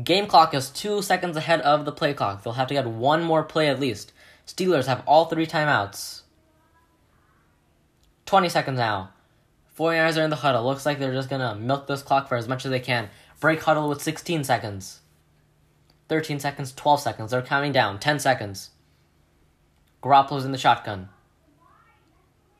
Game clock is two seconds ahead of the play clock. They'll have to get one more play at least. Steelers have all three timeouts. 20 seconds now. 49ers are in the huddle. Looks like they're just going to milk this clock for as much as they can. Break huddle with 16 seconds. 13 seconds, 12 seconds. They're counting down. 10 seconds. Garoppolo's in the shotgun.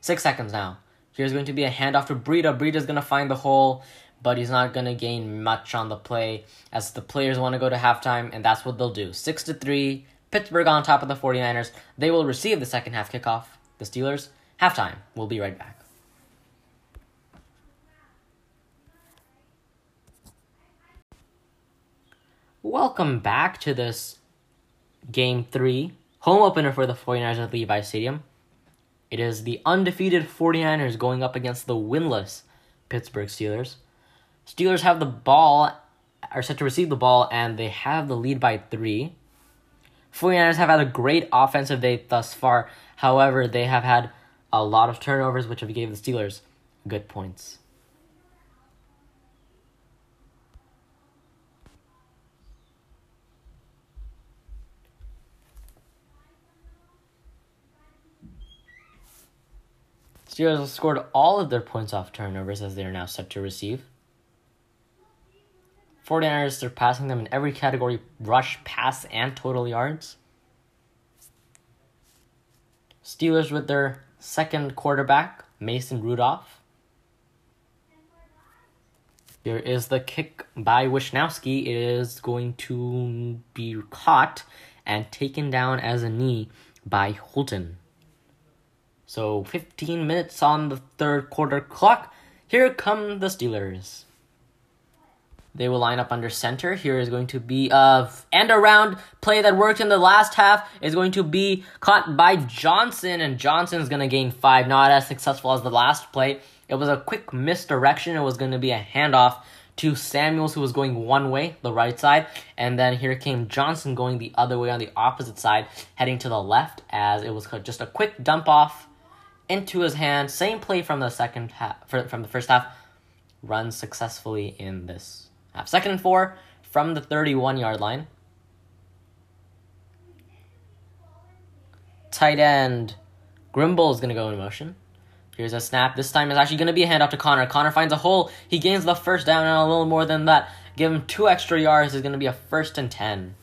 6 seconds now. Here's going to be a handoff to Breida. Breida's going to find the hole, but he's not going to gain much on the play as the players want to go to halftime, and that's what they'll do. 6 to 3. Pittsburgh on top of the 49ers. They will receive the second half kickoff. The Steelers, halftime. We'll be right back. Welcome back to this game three home opener for the 49ers at Levi Stadium. It is the undefeated 49ers going up against the winless Pittsburgh Steelers. Steelers have the ball, are set to receive the ball, and they have the lead by three. 49ers have had a great offensive day thus far. However, they have had a lot of turnovers, which have gave the Steelers good points. Steelers scored all of their points off turnovers as they are now set to receive. 49ers surpassing them in every category rush, pass, and total yards. Steelers with their second quarterback, Mason Rudolph. Here is the kick by Wishnowsky. It is going to be caught and taken down as a knee by Holton. So 15 minutes on the third quarter clock. Here come the Steelers. They will line up under center. Here is going to be a end around play that worked in the last half is going to be caught by Johnson, and Johnson's going to gain five. Not as successful as the last play. It was a quick misdirection. It was going to be a handoff to Samuels, who was going one way, the right side, and then here came Johnson going the other way on the opposite side, heading to the left, as it was just a quick dump off into his hand. Same play from the second half, from the first half, runs successfully in this. Second and four from the 31 yard line. Tight end Grimble is going to go in motion. Here's a snap. This time is actually going to be a handoff to Conner. Conner finds a hole. He gains the first down and a little more than that. Give him two extra yards. It's going to be a first and 10.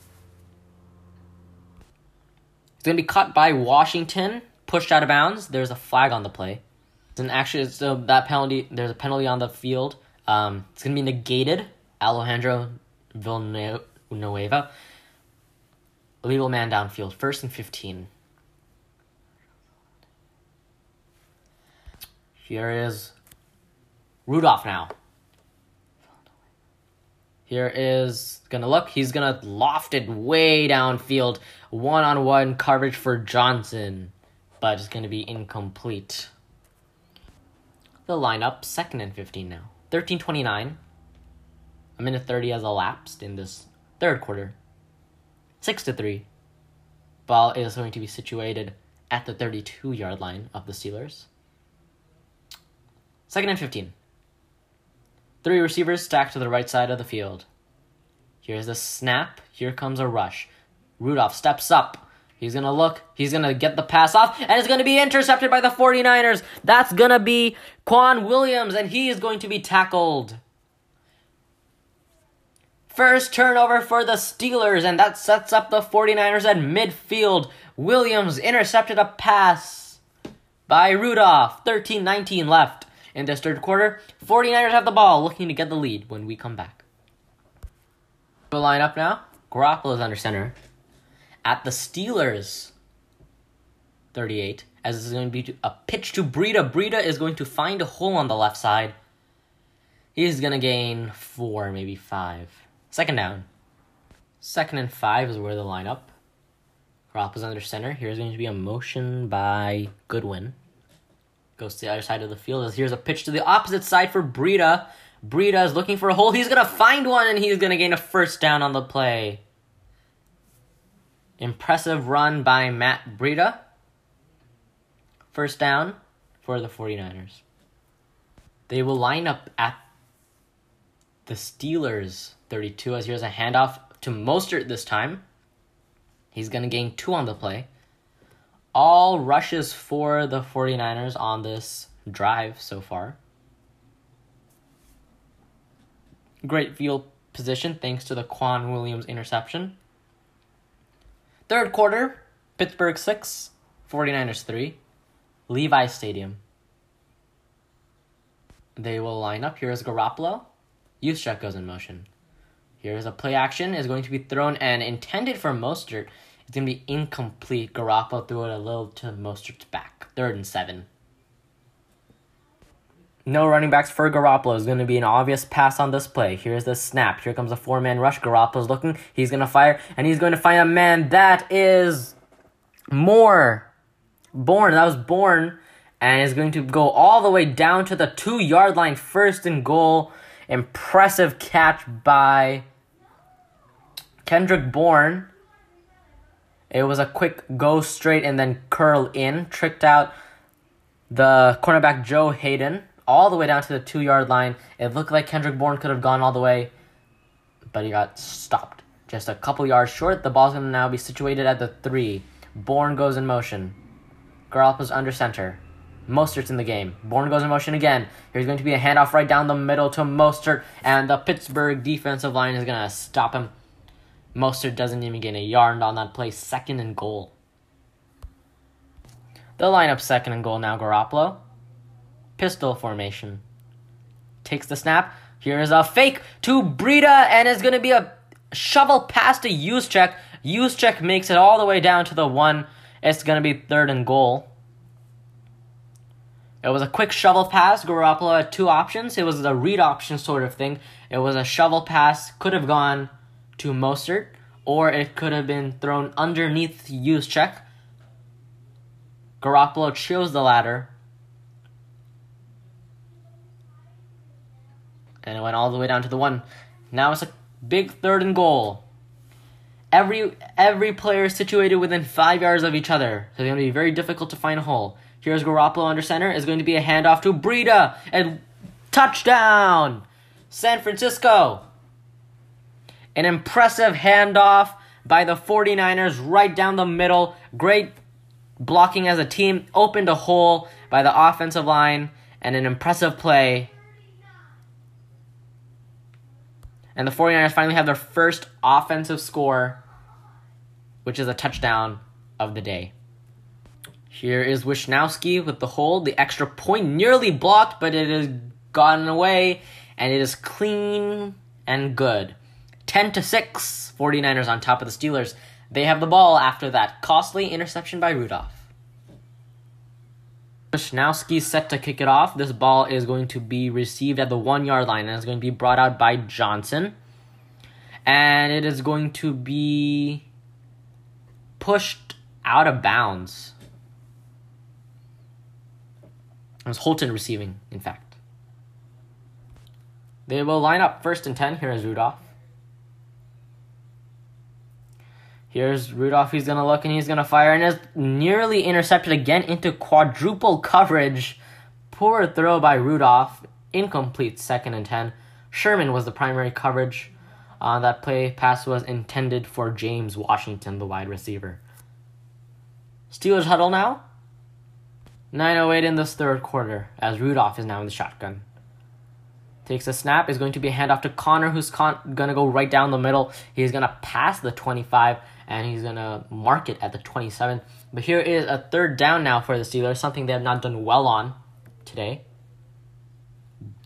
It's going to be caught by Washington. Pushed out of bounds. There's a flag on the play. And actually, so that penalty, there's a penalty on the field. Um, it's going to be negated. Alejandro Villanueva. Illegal man downfield. First and 15. Here is Rudolph now. Here is gonna look. He's gonna loft it way downfield. One on one coverage for Johnson, but it's gonna be incomplete. The lineup, second and 15 now. 13 29. A minute 30 has elapsed in this third quarter. 6 to 3. Ball is going to be situated at the 32 yard line of the Steelers. Second and 15. Three receivers stacked to the right side of the field. Here's the snap. Here comes a rush. Rudolph steps up. He's going to look. He's going to get the pass off, and it's going to be intercepted by the 49ers. That's going to be K'Waun Williams, and he is going to be tackled. First turnover for the Steelers, and that sets up the 49ers at midfield. Williams intercepted a pass by Rudolph. 13 19 left in this third quarter. 49ers have the ball, looking to get the lead when we come back. The lineup now. Garoppolo is under center. At the Steelers, 38, as this is going to be a pitch to Breida. Breida is going to find a hole on the left side. He's going to gain four, maybe five. Second down. Second and five is where the lineup. Garoppolo's under center. Here's going to be a motion by Goodwin. Goes to the other side of the field. Here's a pitch to the opposite side for Breida. Breida is looking for a hole. He's going to find one, and he's going to gain a first down on the play. Impressive run by Matt Breida. First down for the 49ers. They will line up at the Steelers 32 as here's a handoff to Mostert this time. He's going to gain two on the play all rushes for the 49ers on this drive so far. Great field position thanks to the K'Waun Williams interception. Third quarter, Pittsburgh 6, 49ers 3, Levi Stadium. They will line up. Here is Garoppolo. Juszczyk goes in motion. Here's a play action is going to be thrown and intended for Mostert. It's going to be incomplete. Garoppolo threw it a little to Mostert's back. Third and seven. No running backs for Garoppolo is going to be an obvious pass on this play. Here's the snap. Here comes a four man rush. Garoppolo's looking. He's going to fire, and he's going to find a man that is more Bourne. That was Bourne, and is going to go all the way down to the two yard line. First and goal. Impressive catch by Kendrick Bourne. It was a quick go straight and then curl in, tricked out the cornerback Joe Haden all the way down to the two yard line. It looked like Kendrick Bourne could have gone all the way, but he got stopped. Just a couple yards short. The ball's going to now be situated at the three. Bourne goes in motion. Garoppolo's under center. Mostert's in the game. Bourne goes in motion again. Here's going to be a handoff right down the middle to Mostert, and the Pittsburgh defensive line is going to stop him. Mostert doesn't even get a yard on that play. Second and goal. The lineup second and goal now. Garoppolo. Pistol formation. Takes the snap. Here is a fake to Breida, and it's going to be a shovel pass to Juszczyk. Juszczyk makes it all the way down to the one. It's going to be third and goal. It was a quick shovel pass. Garoppolo had two options. It was a read option sort of thing. It was a shovel pass. Could have gone to Mostert, or it could have been thrown underneath Juszczyk. Garoppolo chose the latter. And it went all the way down to the one. Now it's a big third and goal. Every every player is situated within five yards of each other, so it's going to be very difficult to find a hole. Here's Garoppolo under center. Is going to be a handoff to Breida and touchdown, San Francisco. An impressive handoff by the 49ers right down the middle. Great blocking as a team. Opened a hole by the offensive line and an impressive play. And the 49ers finally have their first offensive score, which is a touchdown of the day. Here is Wishnowsky with the hold. The extra point nearly blocked, but it has gotten away, and it is clean and good. 10 to 6, 49ers on top of the Steelers. They have the ball after that costly interception by Rudolph. Wishnowsky set to kick it off. This ball is going to be received at the one yard line and is going to be brought out by Johnson. And it is going to be pushed out of bounds. It was Holton receiving, in fact. They will line up first and 10. Here is Rudolph. Here's Rudolph. He's going to look and he's going to fire and is nearly intercepted again into quadruple coverage. Poor throw by Rudolph. Incomplete second and 10. Sherman was the primary coverage. Uh, that play pass was intended for James Washington, the wide receiver. Steelers huddle now. 9.08 in this third quarter as Rudolph is now in the shotgun. Takes a snap, is going to be a handoff to Conner, who's con- going to go right down the middle. He's going to pass the 25 and he's going to mark it at the 27. But here is a third down now for the Steelers, something they have not done well on today.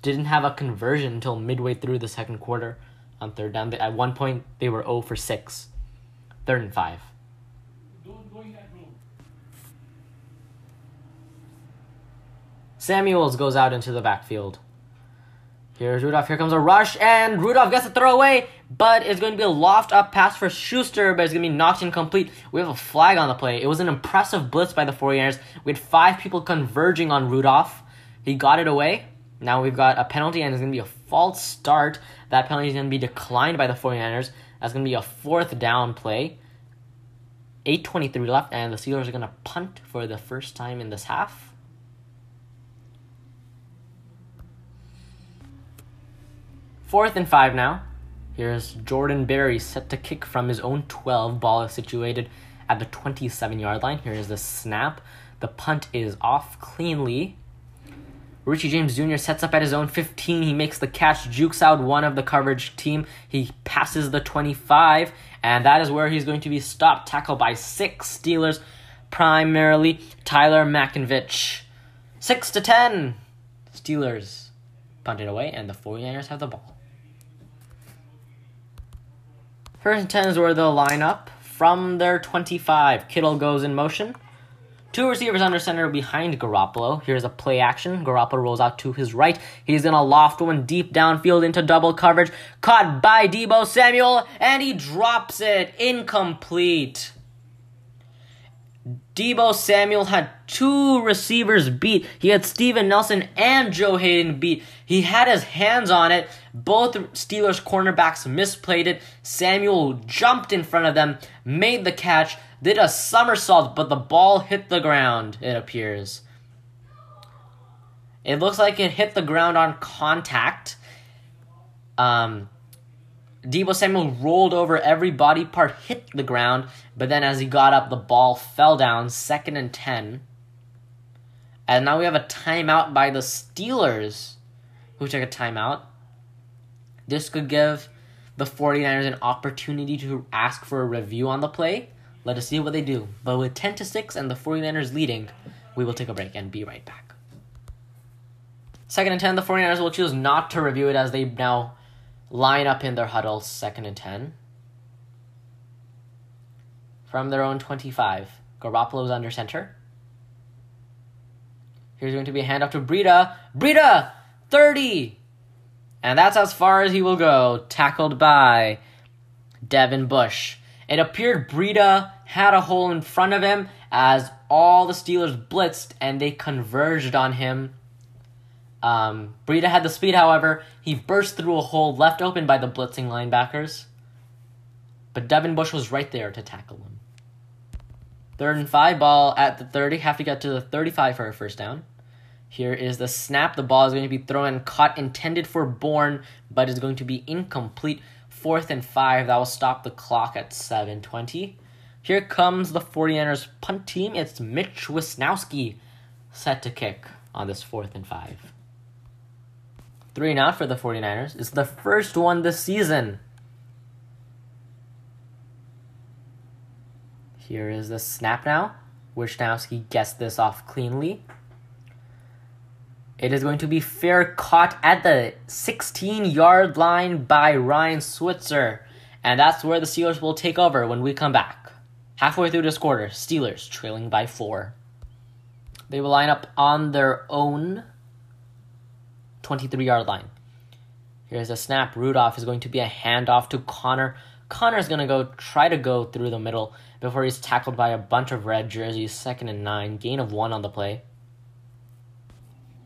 Didn't have a conversion until midway through the second quarter on third down. At one point, they were 0 for 6. Third and 5. Samuels goes out into the backfield. Here's Rudolph. Here comes a rush, and Rudolph gets a throwaway, but it's going to be a loft up pass for Schuster, but it's going to be knocked incomplete. We have a flag on the play. It was an impressive blitz by the 49ers. We had five people converging on Rudolph. He got it away. Now we've got a penalty, and it's going to be a false start. That penalty is going to be declined by the 49ers. That's going to be a fourth down play. 8.23 left, and the Steelers are going to punt for the first time in this half. Fourth and five now. Here's Jordan Berry set to kick from his own 12. Ball is situated at the 27 yard line. Here's the snap. The punt is off cleanly. Richie James Jr. sets up at his own 15. He makes the catch, jukes out one of the coverage team. He passes the 25, and that is where he's going to be stopped. Tackled by six Steelers, primarily Tyler Matakevich. 6 to 10. Steelers punted away, and the 49ers have the ball. First and 10 is where they'll line up from their 25. Kittle goes in motion. Two receivers under center behind Garoppolo. Here's a play action. Garoppolo rolls out to his right. He's gonna loft one deep downfield into double coverage. Caught by Deebo Samuel, and he drops it. Incomplete. Deebo Samuel had two receivers beat. He had Steven Nelson and Joe Haden beat. He had his hands on it. Both Steelers cornerbacks misplayed it. Samuel jumped in front of them, made the catch, did a somersault, but the ball hit the ground, it appears. It looks like it hit the ground on contact. Um, Deebo Samuel rolled over, every body part hit the ground, but then as he got up, the ball fell down, second and 10. And now we have a timeout by the Steelers, who took a timeout. This could give the 49ers an opportunity to ask for a review on the play. Let us see what they do. But with 10 to 6 and the 49ers leading, we will take a break and be right back. Second and 10, the 49ers will choose not to review it as they now line up in their huddle, second and 10. From their own 25, Garoppolo's under center. Here's going to be a handoff to Breida. Breida! 30! And that's as far as he will go, tackled by Devin Bush. It appeared Breida had a hole in front of him as all the Steelers blitzed and they converged on him Um, Breida had the speed, however. He burst through a hole left open by the blitzing linebackers. But Devin Bush was right there to tackle him. Third and five, ball at the 30. Have to get to the 35 for a first down. Here is the snap. The ball is going to be thrown and caught, intended for Bourne, but is going to be incomplete. Fourth and five. That will stop the clock at 720. Here comes the 49ers punt team. It's Mitch Wishnowsky set to kick on this fourth and five. Three and out for the 49ers. It's the first one this season. Here is the snap now. Wishnowsky gets this off cleanly. It is going to be fair caught at the 16 yard line by Ryan Switzer. And that's where the Steelers will take over when we come back. Halfway through this quarter, Steelers trailing by four. They will line up on their own 23 yard line. Here's a snap. Rudolph is going to be a handoff to Conner. Conner is going to go try to go through the middle before he's tackled by a bunch of red jerseys. Second and nine. Gain of one on the play.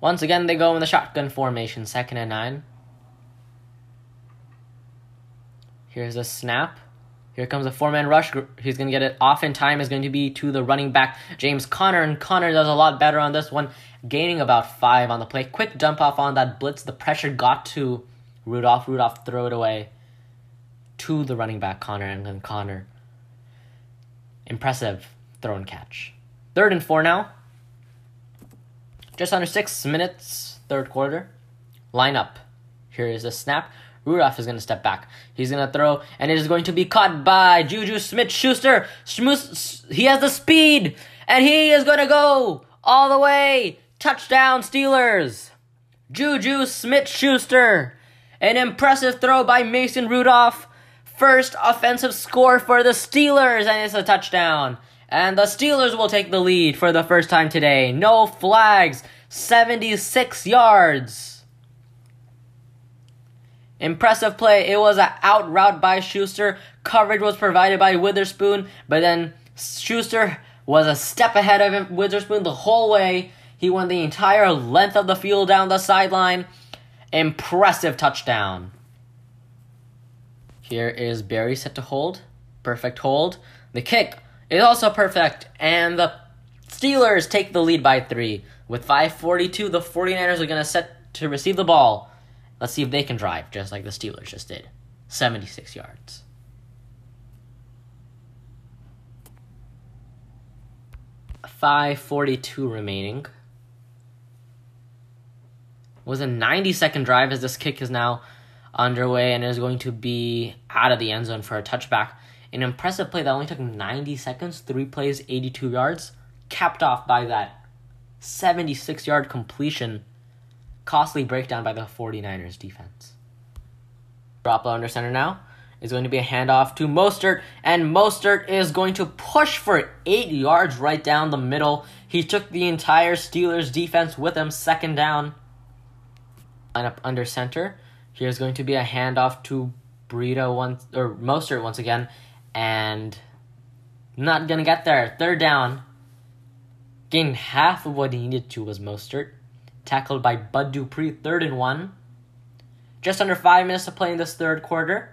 Once again, they go in the shotgun formation. Second and nine. Here's a snap. Here comes a four man rush. He's going to get it off in time. Is going to be to the running back, James Conner. And Conner does a lot better on this one, gaining about five on the play. Quick dump off on that blitz. The pressure got to Rudolph. Rudolph throw it away to the running back, Conner. And then Conner. Impressive throw and catch. Third and four now. Just under six minutes, third quarter. Line up. Here is a snap. Rudolph is going to step back. He's going to throw, and it is going to be caught by Juju Smith Schuster. He has the speed, and he is going to go all the way. Touchdown, Steelers. Juju Smith Schuster. An impressive throw by Mason Rudolph. First offensive score for the Steelers, and it's a touchdown. And the Steelers will take the lead for the first time today. No flags. 76 yards. Impressive play. It was an out route by Schuster. Coverage was provided by Witherspoon, but then Schuster was a step ahead of him, Witherspoon the whole way. He went the entire length of the field down the sideline. Impressive touchdown. Here is Berry set to hold. Perfect hold. The kick is also perfect, and the Steelers take the lead by three. With 5.42, the 49ers are going to set to receive the ball. Let's see if they can drive, just like the Steelers just did. 76 yards. Five forty-two remaining. Was a 90 second drive as this kick is now underway and is going to be out of the end zone for a touchback. An impressive play that only took 90 seconds, three plays, 82 yards, capped off by that 76 yard completion costly breakdown by the 49ers defense. Garoppolo under center now is going to be a handoff to Mostert, and Mostert is going to push for eight yards right down the middle. He took the entire Steelers defense with him, second down. Line up under center. Here's going to be a handoff to Burrito once or Mostert once again, and not gonna get there. Third down. Gained half of what he needed to was Mostert tackled by Bud Dupree, third and one. Just under five minutes to play in this third quarter.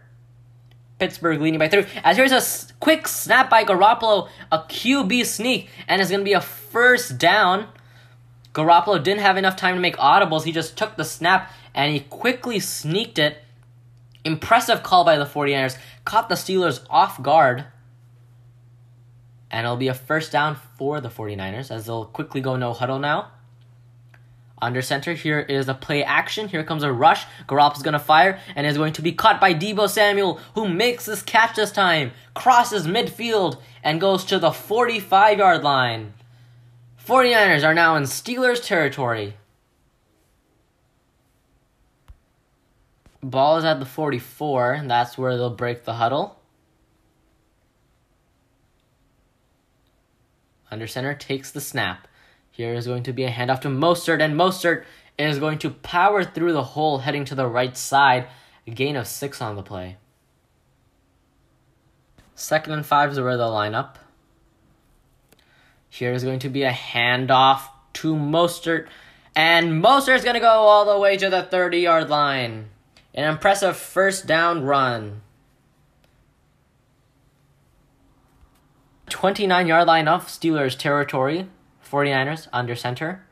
Pittsburgh leading by three. As here's a quick snap by Garoppolo, a QB sneak, and it's to be a first down. Garoppolo didn't have enough time to make audibles. He just took the snap and he quickly sneaked it. Impressive call by the 49ers. Caught the Steelers off guard. And it'll be a first down for the 49ers as they'll quickly go no huddle now. Under center, here is a play action. Here comes a rush. is gonna fire and is going to be caught by Deebo Samuel, who makes this catch this time, crosses midfield, and goes to the 45 yard line. 49ers are now in Steelers territory. Ball is at the 44, and that's where they'll break the huddle. Under center takes the snap. Here is going to be a handoff to Mostert, and Mostert is going to power through the hole heading to the right side. A gain of six on the play. Second and five is where they'll line up. Here is going to be a handoff to Mostert, And Mostert is going to go all the way to the 30 yard line. An impressive first down run. 29 yard line of Steelers territory. 49ers under center.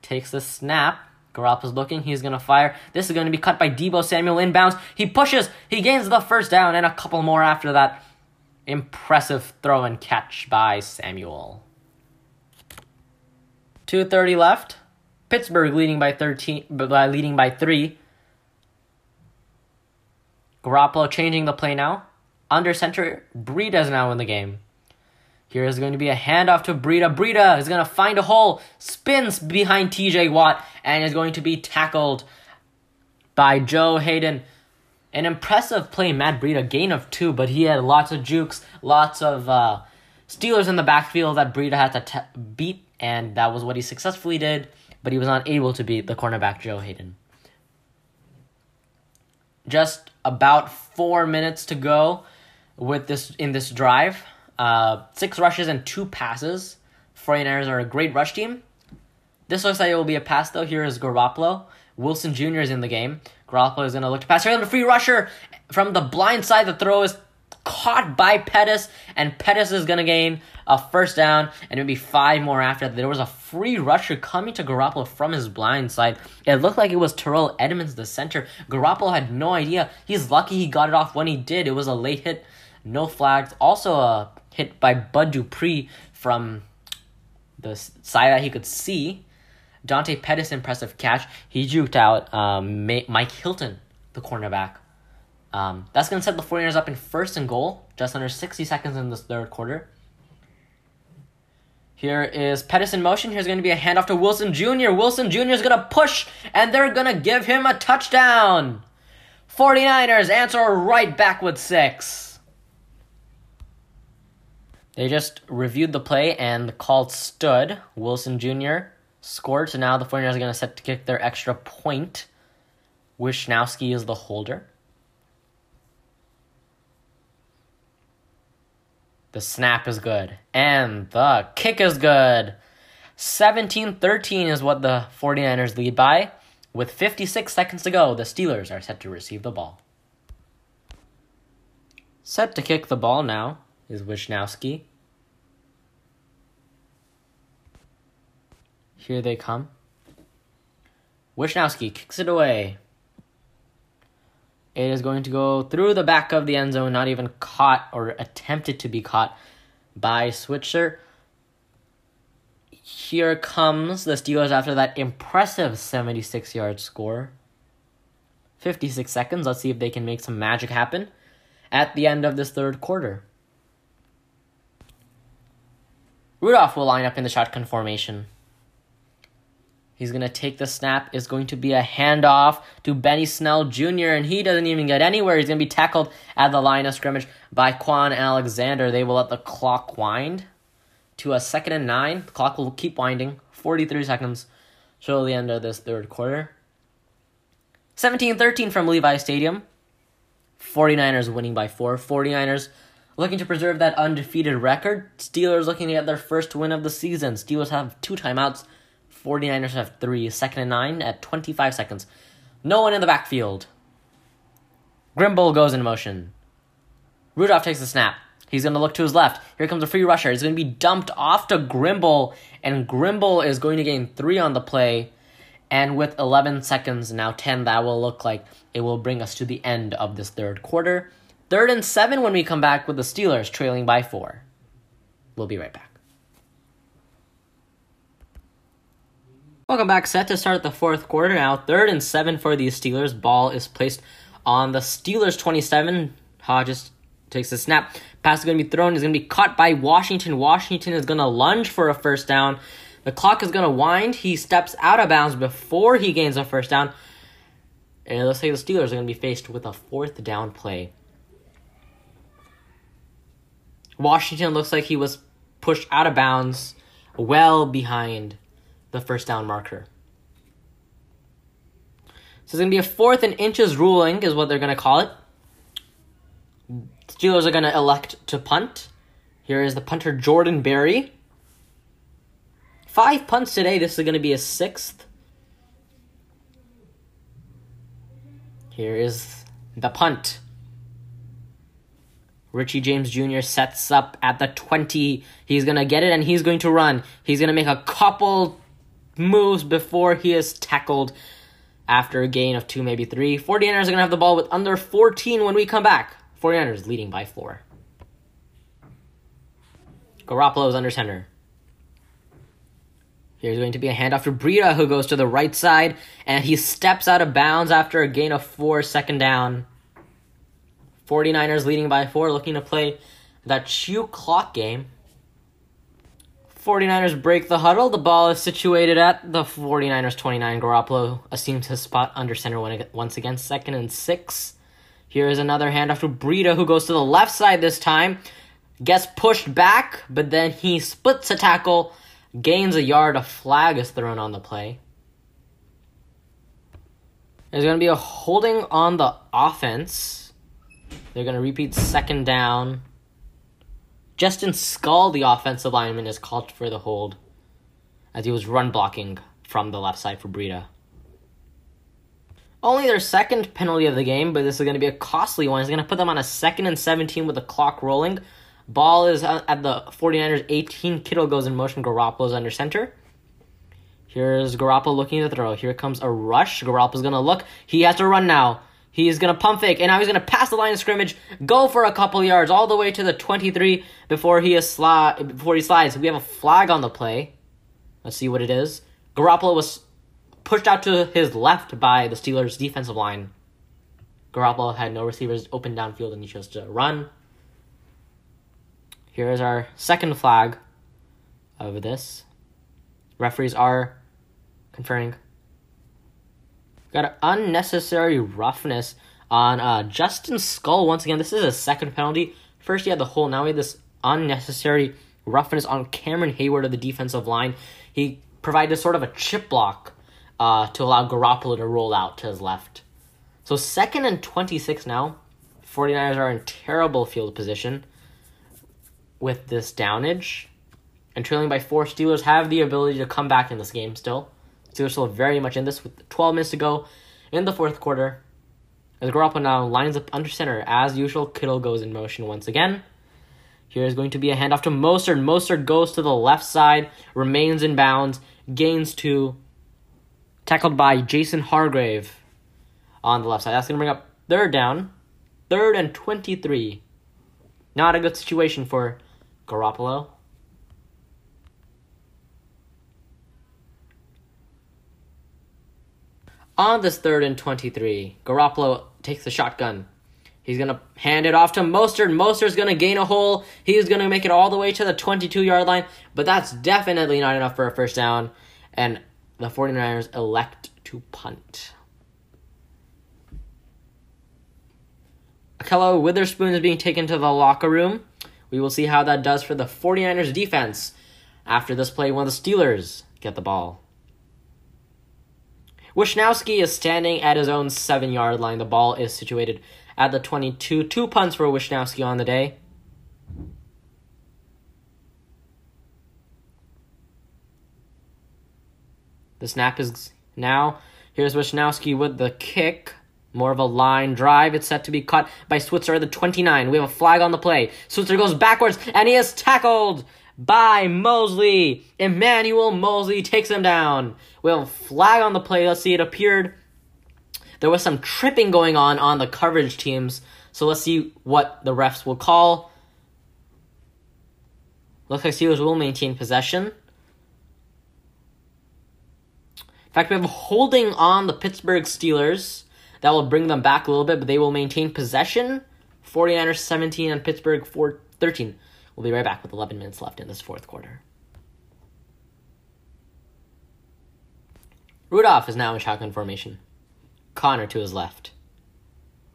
Takes the snap. Garoppolo's looking. He's going to fire. This is going to be cut by Deebo Samuel inbounds. He pushes. He gains the first down and a couple more after that. Impressive throw and catch by Samuel. 2.30 left. Pittsburgh leading by 13 by leading by 3. Garoppolo changing the play now. Under center, Breida is now in the game. Here is going to be a handoff to Breida. Breida is going to find a hole, spins behind TJ Watt, and is going to be tackled by Joe Haden. An impressive play, Matt Breida, gain of two, but he had lots of jukes, lots of uh, Steelers in the backfield that Breida had to beat, and that was what he successfully did, but he was not able to beat the cornerback Joe Haden. Just about four minutes to go with this in this drive. Uh, six rushes and two passes. 49ers are a great rush team. This looks like it will be a pass, though. Here is Garoppolo. Wilson Jr. is in the game. Garoppolo is going to look to pass. Here, the free rusher from the blind side. The throw is caught by Pettis, and Pettis is going to gain a first down and maybe five more after that. There was a free rusher coming to Garoppolo from his blind side. It looked like it was Terrell Edmunds, the center. Garoppolo had no idea. He's lucky he got it off when he did. It was a late hit, no flags. Also a hit by Bud Dupree from the side that he could see. Dante Pettis, impressive catch. He juked out um, Mike Hilton, the cornerback. Um, that's going to set the 49ers up in first and goal, just under 60 seconds in this third quarter. Here is Pettis in motion. Here's going to be a handoff to Wilson Jr. Wilson Jr. is going to push, and they're going to give him a touchdown. 49ers answer right back with six. They just reviewed the play, and the call stood. Wilson Jr. scored, so now the 49ers are going to set to kick their extra point. Wishnowsky is the holder. The snap is good. And the kick is good. 17 13 is what the 49ers lead by. With 56 seconds to go, the Steelers are set to receive the ball. Set to kick the ball now is Wishnowsky. Here they come. Wishnowsky kicks it away. It is going to go through the back of the end zone, not even caught or attempted to be caught by Switzer. Here comes the Steelers after that impressive 76 yard score. 56 seconds. Let's see if they can make some magic happen at the end of this third quarter. Rudolph will line up in the shotgun formation. He's going to take the snap. It's going to be a handoff to Benny Snell Jr., and he doesn't even get anywhere. He's going to be tackled at the line of scrimmage by Kwon Alexander. They will let the clock wind to a second and nine. The clock will keep winding. 43 seconds till the end of this third quarter. 17 13 from Levi Stadium. 49ers winning by four. 49ers looking to preserve that undefeated record. Steelers looking to get their first win of the season. Steelers have two timeouts 49ers have three, second and nine at 25 seconds. No one in the backfield. Grimble goes in motion. Rudolph takes the snap. He's going to look to his left. Here comes a free rusher. He's going to be dumped off to Grimble, and Grimble is going to gain three on the play. And with 11 seconds, now 10, that will look like it will bring us to the end of this third quarter. Third and seven when we come back with the Steelers trailing by four. We'll be right back. Welcome back. Set to start the fourth quarter now. Third and seven for the Steelers. Ball is placed on the Steelers 27. Hodges takes the snap. Pass is going to be thrown. Is going to be caught by Washington. Washington is going to lunge for a first down. The clock is going to wind. He steps out of bounds before he gains a first down. And looks like the Steelers are going to be faced with a fourth down play. Washington looks like he was pushed out of bounds well behind the first down marker. So it's going to be a fourth and inches ruling, is what they're going to call it. Steelers are going to elect to punt. Here is the punter Jordan Berry. five punts today. This is going to be a sixth. Here is the punt. Richie James Jr. sets up at the 20. He's going to get it and he's going to run. He's going to make a couple moves before he is tackled after a gain of two, maybe three. 49ers are going to have the ball with under 14 when we come back. 49ers leading by four. Garoppolo is under center. Here's going to be a handoff to Breida, who goes to the right side, and he steps out of bounds after a gain of four, second down. 49ers leading by four, looking to play that shoe clock game. 49ers break the huddle. The ball is situated at the 49ers 29. Garoppolo assumes his spot under center once again, second and six. Here is another handoff to Breida, who goes to the left side this time. Gets pushed back, but then he splits a tackle, gains a yard. A flag is thrown on the play. There's going to be a holding on the offense. They're going to repeat second down. Justin Skule, the offensive lineman, is called for the hold as he was run blocking from the left side for Breida. Only their second penalty of the game, but this is going to be a costly one. It's going to put them on a second and 17 with the clock rolling. Ball is uh, at the 49ers 18. Kittle goes in motion. Garoppolo's under center. Here's Garoppolo looking at the throw. Here comes a rush. Garoppolo's going to look. He has to run now. He's going to pump fake, and now he's going to pass the line of scrimmage, go for a couple yards, all the way to the 23 before he, is sli- before he slides. We have a flag on the play. Let's see what it is. Garoppolo was pushed out to his left by the Steelers' defensive line. Garoppolo had no receivers open downfield, and he chose to run. Here is our second flag of this. Referees are conferring Got an unnecessary roughness on uh, Justin Skule. Once again, this is a second penalty. First, he had the hole. Now we had this unnecessary roughness on Cameron Heyward of the defensive line. He provided sort of a chip block uh, to allow Garoppolo to roll out to his left. So second and 26 now. 49ers are in terrible field position with this downage. And trailing by four, Steelers have the ability to come back in this game still. Steelers still very much in this with 12 minutes to go in the fourth quarter. As Garoppolo now lines up under center, as usual, Kittle goes in motion once again. Here is going to be a handoff to Mostert. Mostert goes to the left side, remains in bounds, gains two, tackled by Javon Hargrave on the left side. That's going to bring up third down, third and 23. Not a good situation for Garoppolo. On this third and 23, Garoppolo takes the shotgun. He's going to hand it off to Mostert. Mostert's going to gain a hole. He's going to make it all the way to the 22 yard line, but that's definitely not enough for a first down. And the 49ers elect to punt. Ahkello Witherspoon is being taken to the locker room. We will see how that does for the 49ers defense. After this play, of the Steelers get the ball. Wishnowsky is standing at his own seven yard line. The ball is situated at the 22. Two punts for Wishnowsky on the day. The snap is now. Here's Wishnowsky with the kick. More of a line drive. It's set to be caught by Switzer at the 29. We have a flag on the play. Switzer goes backwards, and he is tackled by Moseley. Emmanuel Moseley takes him down. We have a flag on the play. Let's see, it appeared there was some tripping going on on the coverage teams. So let's see what the refs will call. Looks like Steelers will maintain possession. In fact, we have holding on the Pittsburgh Steelers. That will bring them back a little bit, but they will maintain possession. 49ers 17 and Pittsburgh 4, 13. We'll be right back with 11 minutes left in this fourth quarter. Rudolph is now in shotgun formation. Conner to his left.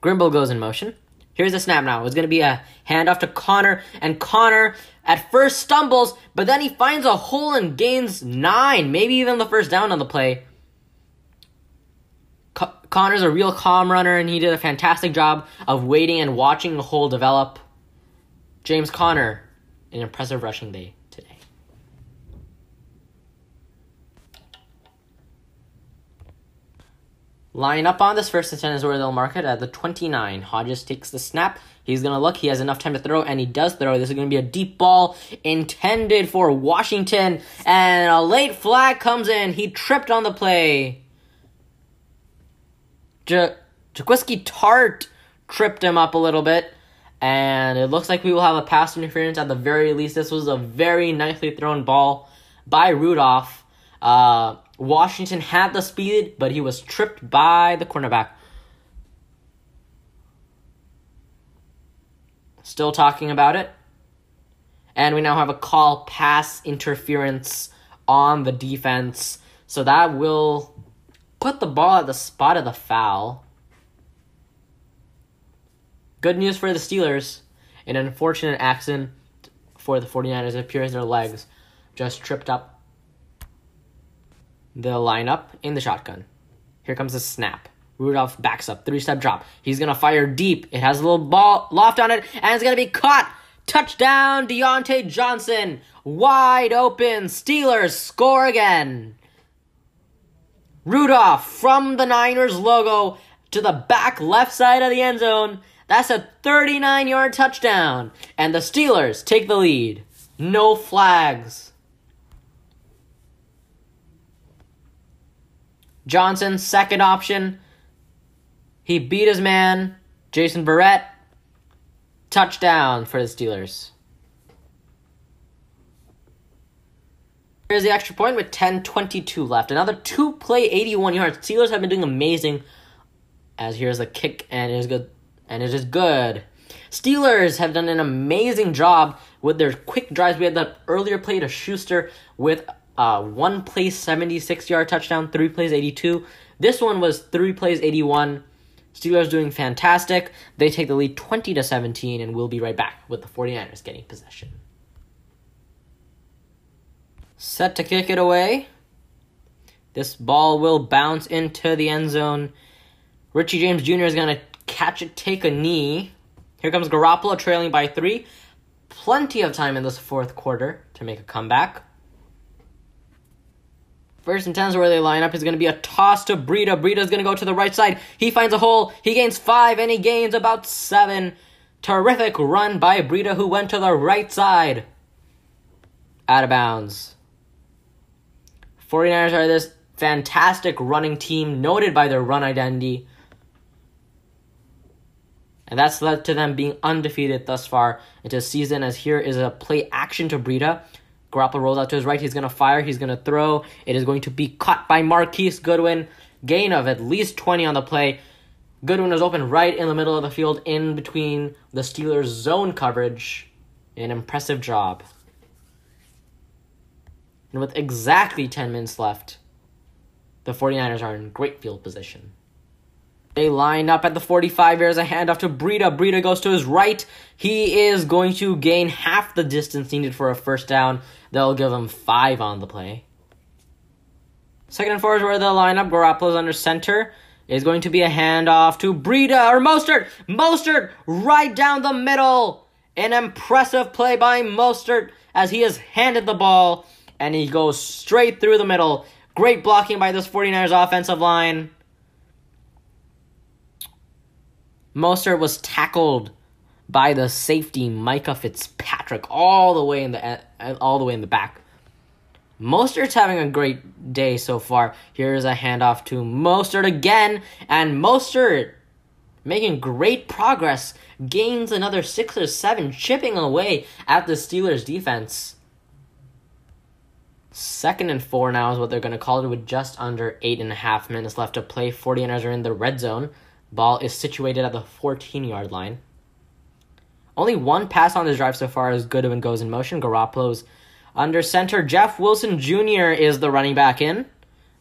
Grimble goes in motion. Here's the snap now. It's going to be a handoff to Conner, and Conner at first stumbles, but then he finds a hole and gains nine, maybe even the first down on the play. Co- Conner's a real calm runner, and he did a fantastic job of waiting and watching the hole develop. James Conner an impressive rushing day today. Line up on this first and 10 is where they'll mark it at the 29. Hodges takes the snap. He's going to look. He has enough time to throw, and he does throw. This is going to be a deep ball intended for Washington, and a late flag comes in. He tripped on the play. Jaquiski Tartt tripped him up a little bit and it looks like we will have a pass interference at the very least. This was a very nicely thrown ball by Rudolph. Uh, Washington had the speed, but he was tripped by the cornerback. Still talking about it. And we now have a call pass interference on the defense. So that will put the ball at the spot of the foul. Good news for the Steelers. An unfortunate accident for the 49ers. It appears their legs just tripped up the lineup in the shotgun. Here comes the snap. Rudolph backs up, three step drop. He's gonna fire deep. It has a little ball loft on it, and it's gonna be caught. Touchdown, Diontae Johnson. Wide open. Steelers score again. Rudolph from the Niners logo to the back left side of the end zone. That's a 39 yard touchdown. And the Steelers take the lead. No flags. Johnson, second option. He beat his man, Jason Verrett. Touchdown for the Steelers. Here's the extra point with 10.22 left. Another two play, 81 yards. Steelers have been doing amazing. As here's a kick, and is good. And it is good. Steelers have done an amazing job with their quick drives. We had that earlier play to Schuster with uh, one plays 76 yard touchdown, three plays 82. This one was three plays 81. Steelers doing fantastic. They take the lead 20 to 17, and we'll be right back with the 49ers getting possession. Set to kick it away. This ball will bounce into the end zone. Richie James Jr. is going to catch it, take a knee. Here comes Garoppolo trailing by three. Plenty of time in this fourth quarter to make a comeback. First and 10 is where they line up. Is going to be a toss to Breida. Breida's going to go to the right side. He finds a hole. He gains five, and he gains about seven. Terrific run by Breida, who went to the right side. Out of bounds. 49ers are this fantastic running team, noted by their run identity. And that's led to them being undefeated thus far into the season, as here is a play action to Breida. Garoppolo rolls out to his right. He's going to fire. He's going to throw. It is going to be caught by Marquise Goodwin. Gain of at least 20 on the play. Goodwin was open right in the middle of the field, in between the Steelers' zone coverage. An impressive job. And with exactly 10 minutes left, the 49ers are in great field position. They line up at the 45. There's a handoff to Breida. Breida goes to his right. He is going to gain half the distance needed for a first down. They'll give him five on the play. Second and four is where they'll line up. Garoppolo's under center. Is going to be a handoff to Breida or Mostert. Mostert right down the middle. An impressive play by Mostert as he has handed the ball and he goes straight through the middle. Great blocking by this 49ers offensive line. Mostert was tackled by the safety Minkah Fitzpatrick all the way in the uh, all the way in the back. Mostert's having a great day so far. Here's a handoff to Mostert again, and Mostert making great progress. Gains another six or seven, chipping away at the Steelers' defense. Second and four now is what they're going to call it with just under eight and a half minutes left to play. 49ers are in the red zone. Ball is situated at the 14 yard line. Only one pass on this drive so far as Goodwin goes in motion. Garoppolo's under center. Jeff Wilson Jr. is the running back in.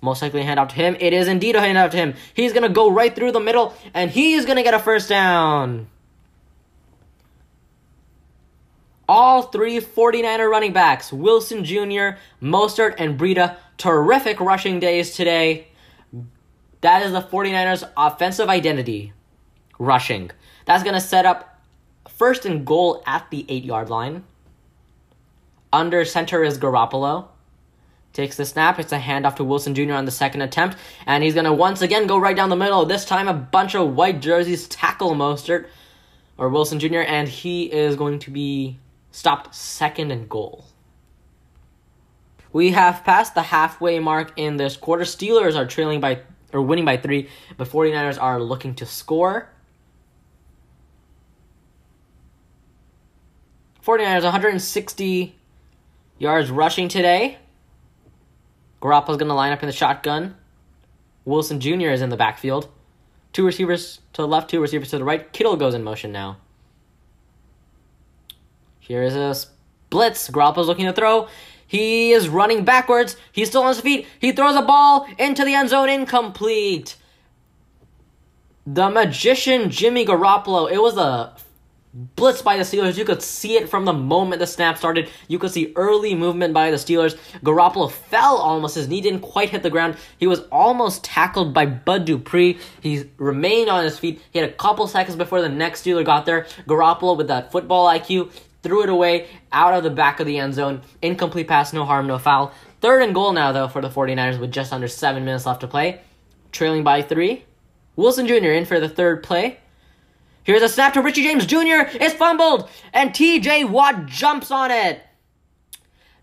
Most likely a handoff to him. It is indeed a handoff to him. He's going to go right through the middle, and he's going to get a first down. All three 49er running backs, Wilson Jr., Mostert, and Breida, terrific rushing days today. That is the 49ers' offensive identity rushing. That's going to set up first and goal at the eight yard line. Under center is Garoppolo. takes the snap. It's a handoff to Wilson Jr. on the second attempt. And he's going to once again go right down the middle. This time, a bunch of white jerseys tackle Mostert or Wilson Jr., and he is going to be stopped second and goal. We have passed the halfway mark in this quarter. Steelers are trailing by or winning by three, but 49ers are looking to score. 49ers 160 yards rushing today. Garoppolo's going to line up in the shotgun. Wilson Jr. is in the backfield. Two receivers to the left, two receivers to the right. Kittle goes in motion now. Here is a blitz. Garoppolo's looking to throw. He is running backwards. He's still on his feet. He throws a ball into the end zone, incomplete. The magician Jimmy Garoppolo. It was a blitz by the Steelers. You could see it from the moment the snap started. You could see early movement by the Steelers. Garoppolo fell almost. His knee didn't quite hit the ground. He was almost tackled by Bud Dupree. He remained on his feet. He had a couple seconds before the next Steeler got there. Garoppolo, with that football IQ, threw it away out of the back of the end zone. Incomplete pass, no harm, no foul. Third and goal now, though, for the 49ers with just under seven minutes left to play. Trailing by three. Wilson Jr. in for the third play. Here's a snap to Richie James Jr. It's fumbled, and TJ Watt jumps on it.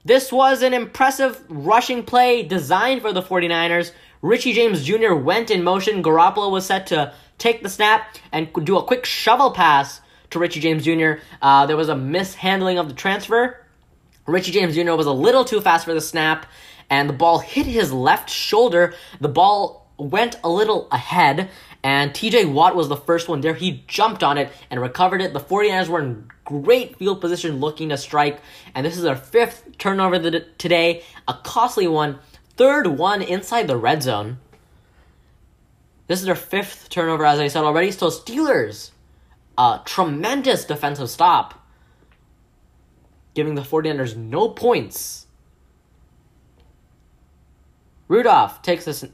This was an impressive rushing play designed for the 49ers. Richie James Jr. went in motion. Garoppolo was set to take the snap and do a quick shovel pass to Richie James Jr. Uh, there was a mishandling of the transfer. Richie James Jr. was a little too fast for the snap, and the ball hit his left shoulder. The ball went a little ahead, and TJ Watt was the first one there. He jumped on it and recovered it. The 49ers were in great field position looking to strike. And this is their fifth turnover today, a costly one. Third one inside the red zone. This is their fifth turnover, as I said already. So Steelers, a tremendous defensive stop, giving the 49ers no points. Rudolph takes this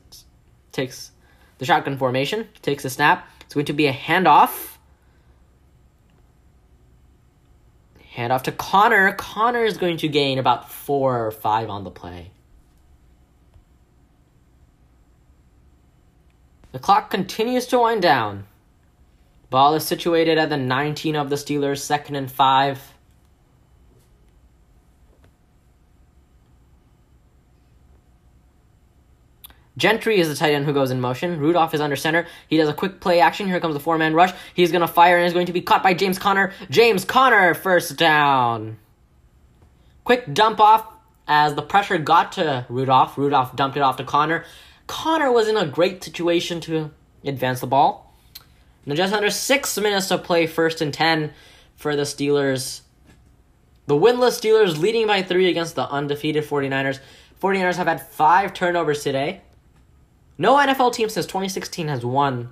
takes the shotgun formation, takes the snap. It's going to be a handoff. Handoff to Conner. Conner is going to gain about four or five on the play. The clock continues to wind down. Ball is situated at the 19 of the Steelers, second and five. Gentry is the tight end who goes in motion. Rudolph is under center. He does a quick play action. Here comes the four man rush. He's going to fire and is going to be caught by James Conner. James Conner, first down. Quick dump off as the pressure got to Rudolph. Rudolph dumped it off to Conner. Conner was in a great situation to advance the ball. Now, just under six minutes to play, first and 10 for the Steelers. The winless Steelers leading by three against the undefeated 49ers. 49ers have had five turnovers today. No NFL team since 2016 has won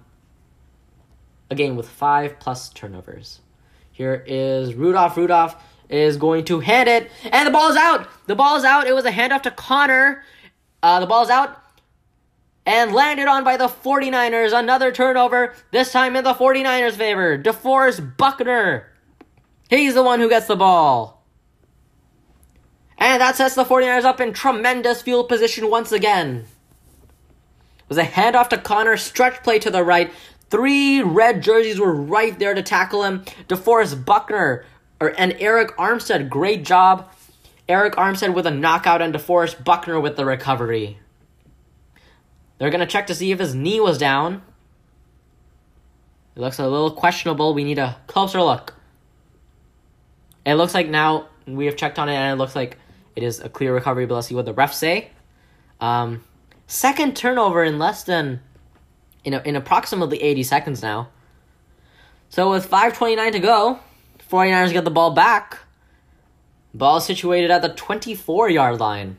a game with five plus turnovers. Here is Rudolph. Rudolph is going to hand it, and the ball is out. The ball is out. It was a handoff to Conner. Uh, the ball is out and landed on by the 49ers. Another turnover, this time in the 49ers' favor. DeForest Buckner. He's the one who gets the ball. And that sets the 49ers up in tremendous field position once again was a handoff to Conner, stretch play to the right. Three red jerseys were right there to tackle him. DeForest Buckner and Arik Armstead, great job. Arik Armstead with a knockout and DeForest Buckner with the recovery. They're going to check to see if his knee was down. It looks a little questionable. We need a closer look. It looks like now we have checked on it and it looks like it is a clear recovery, but let's see what the refs say. Um, Second turnover in less than, you know, in approximately 80 seconds now. So with 5.29 to go, 49ers get the ball back. Ball situated at the 24 yard line.